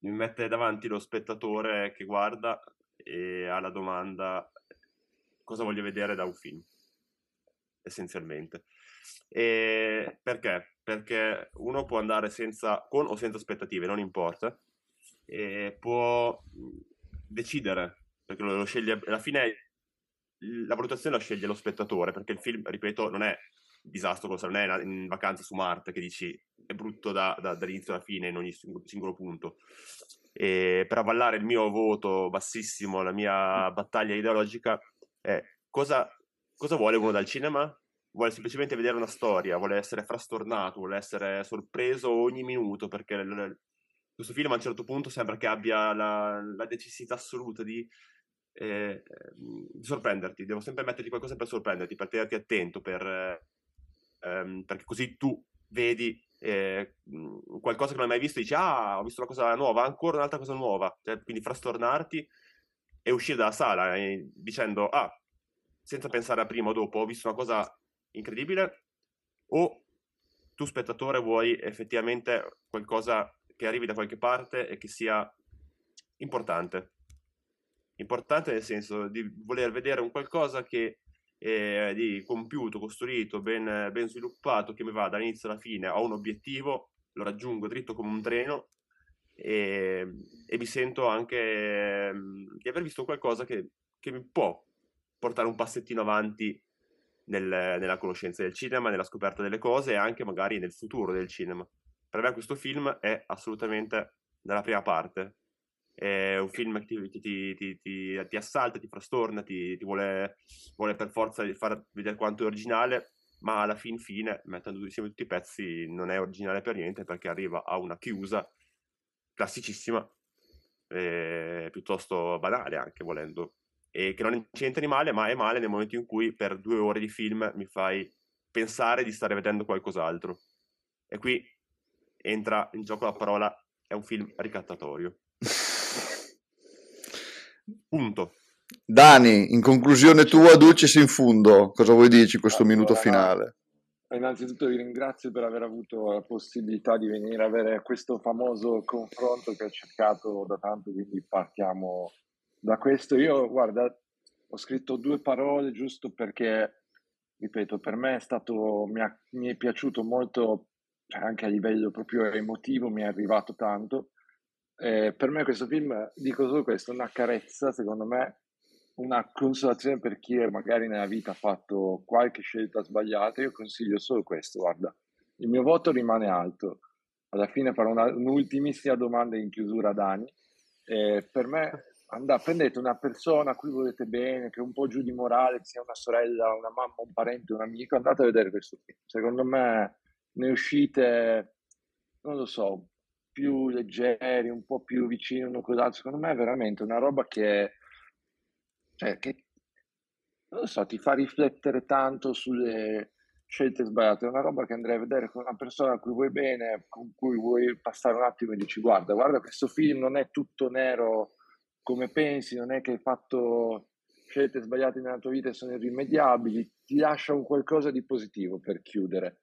Mi mette davanti lo spettatore che guarda e ha la domanda cosa voglio vedere da un film, essenzialmente. E perché? Perché uno può andare senza, con o senza aspettative, non importa, e può decidere, perché lo, lo sceglie, alla fine la valutazione la sceglie lo spettatore, perché il film, ripeto, non è disastroso, non è in vacanza su Marte che dici è brutto da- da- dall'inizio alla fine in ogni singolo, singolo punto. E per avvallare il mio voto bassissimo, la mia battaglia ideologica è cosa, cosa vuole uno dal cinema? Vuole semplicemente vedere una storia, vuole essere frastornato, vuole essere sorpreso ogni minuto, perché l- l- questo film a un certo punto sembra che abbia la, la necessità assoluta di eh, di sorprenderti, devo sempre metterti qualcosa per sorprenderti, per tenerti attento, per, eh, ehm, perché così tu vedi eh, mh, qualcosa che non hai mai visto dici ah ho visto una cosa nuova, ancora un'altra cosa nuova, Cioè, quindi frastornarti e uscire dalla sala eh, dicendo, ah, senza pensare a prima o dopo, ho visto una cosa incredibile, o tu spettatore vuoi effettivamente qualcosa che arrivi da qualche parte e che sia importante. Importante nel senso di voler vedere un qualcosa che è di compiuto, costruito, ben, ben sviluppato, che mi va dall'inizio alla fine, ho un obiettivo, lo raggiungo dritto come un treno e, e mi sento anche mm, di aver visto qualcosa che, che mi può portare un passettino avanti nel, nella conoscenza del cinema, nella scoperta delle cose e anche magari nel futuro del cinema. Per me questo film è assolutamente nella prima parte. È un film che ti, ti, ti, ti assalta, ti frastorna, ti, vuole, vuole, per forza far vedere quanto è originale, ma alla fin fine, mettendo insieme tutti i pezzi, non è originale per niente perché arriva a una chiusa classicissima, eh, piuttosto banale anche volendo, e che non c'entra di male, ma è male nel momento in cui per due ore di film mi fai pensare di stare vedendo qualcos'altro. E qui entra in gioco la parola, è un film ricattatorio. Punto. Dani, in conclusione tua, Dulcis in fundo, cosa vuoi dirci in questo allora, minuto finale? Innanzitutto vi ringrazio per aver avuto la possibilità di venire a avere questo famoso confronto che ho cercato da tanto, quindi partiamo da questo. Io, guarda, ho scritto due parole giusto perché, ripeto, per me è stato, mi, ha, mi è piaciuto molto, cioè anche a livello proprio emotivo, mi è arrivato tanto. Eh, per me questo film, dico solo questo, una carezza, secondo me, una consolazione per chi magari nella vita ha fatto qualche scelta sbagliata, io consiglio solo questo, guarda, il mio voto rimane alto. Alla fine farò una, un'ultimissima domanda in chiusura a Dani. Eh, per me, andate, prendete una persona a cui volete bene, che è un po' giù di morale, sia una sorella, una mamma, un parente, un amico, andate a vedere questo film. Secondo me ne uscite, non lo so, più leggeri, un po' più vicini uno con l'altro. Secondo me è veramente una roba che cioè, che, non lo so, ti fa riflettere tanto sulle scelte sbagliate. È una roba che andrei a vedere con una persona a cui vuoi bene, con cui vuoi passare un attimo e dici guarda, guarda questo film non è tutto nero come pensi, non è che hai fatto scelte sbagliate nella tua vita e sono irrimediabili, ti lascia un qualcosa di positivo per chiudere,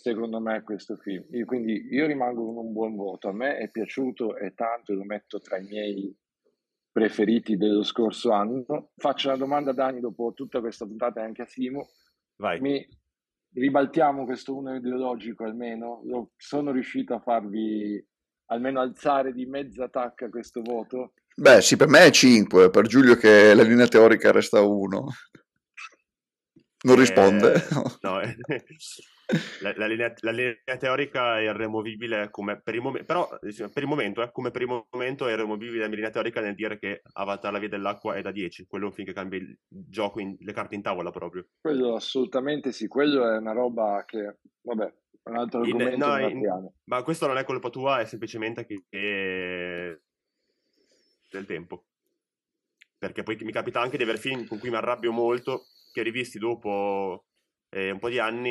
secondo me, questo film. Io, quindi io rimango con un buon voto, a me è piaciuto e tanto lo metto tra i miei preferiti dello scorso anno. Faccio una domanda a Dani dopo tutta questa puntata e anche a Simo. Vai. Mi ribaltiamo questo uno ideologico almeno. Sono riuscito a farvi almeno alzare di mezza tacca questo voto. Beh, sì, per me è 5, per Giulio che la linea teorica resta 1. Non risponde. Eh, no, eh, la, la, linea, la, linea, teorica è irremovibile come per il momento, però per il momento, eh, come per il momento è irremovibile la linea teorica nel dire che Avatar la via dell'acqua è da 10, quello è un film che cambia il gioco, in, le carte in tavola proprio. Quello assolutamente sì, quello è una roba che, vabbè, un altro argomento in, no, in, ma questo non è colpa tua, è semplicemente che è del tempo. Perché poi mi capita anche di avere film con cui mi arrabbio molto, che rivisti dopo eh, un po' di anni.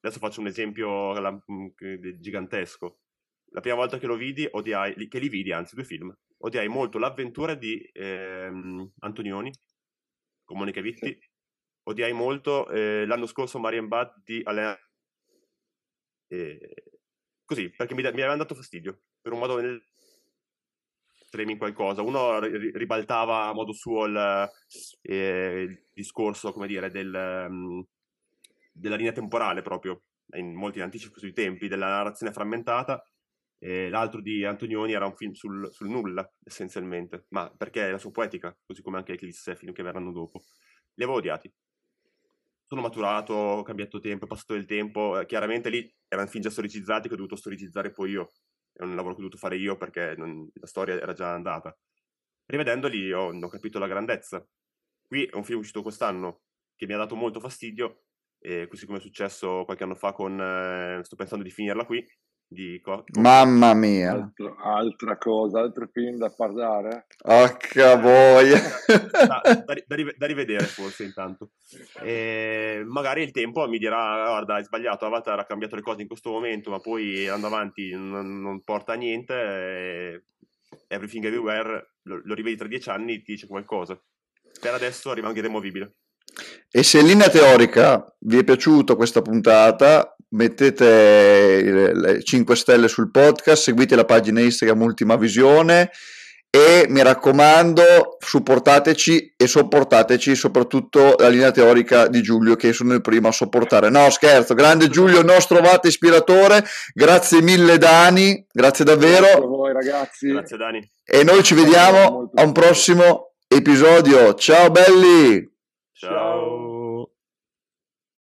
Adesso faccio un esempio mm, gigantesco. La prima volta che lo vidi, odiai, che li vidi, anzi due film, odiai molto l'avventura di ehm, Antonioni, con Monica Vitti, odiai molto eh, l'anno scorso Marian Bad di Alain eh, così, perché mi, mi avevano dato fastidio, per un modo nel streaming qualcosa. Uno ribaltava a modo suo il, eh, il discorso, come dire, del, um, della linea temporale proprio, in molti anticipi sui tempi, della narrazione frammentata. E l'altro di Antonioni era un film sul, sul, nulla, essenzialmente, ma perché la sua poetica, così come anche Eclisse, film che verranno dopo. Li avevo odiati. Sono maturato, ho cambiato tempo, è passato del tempo. Eh, chiaramente lì erano film già storicizzati che ho dovuto storicizzare poi io. È un lavoro che ho dovuto fare io perché non, la storia era già andata. Rivedendoli ho, ho capito la grandezza. Qui è un film uscito quest'anno che mi ha dato molto fastidio e così come è successo qualche anno fa con eh, sto pensando di finirla qui di co- mamma mia. Altro, altra cosa altro film da parlare? Occa boia da, da, da, da, rivedere forse intanto. E magari il tempo mi dirà guarda hai sbagliato Avatar ha cambiato le cose in questo momento ma poi andando avanti non, non porta a niente e Everything Everywhere lo, lo rivedi tra dieci anni ti dice qualcosa. Per adesso rimane irremovibile. E se in linea teorica vi è piaciuta questa puntata, mettete le 5 stelle sul podcast, seguite la pagina Instagram Ultima Visione e mi raccomando supportateci e sopportateci soprattutto la linea teorica di Giulio che sono il primo a sopportare. No scherzo grande Giulio nostro vate ispiratore. Grazie mille Dani grazie davvero. Grazie a voi ragazzi. Grazie Dani. e noi ci vediamo a un prossimo episodio. Ciao belli show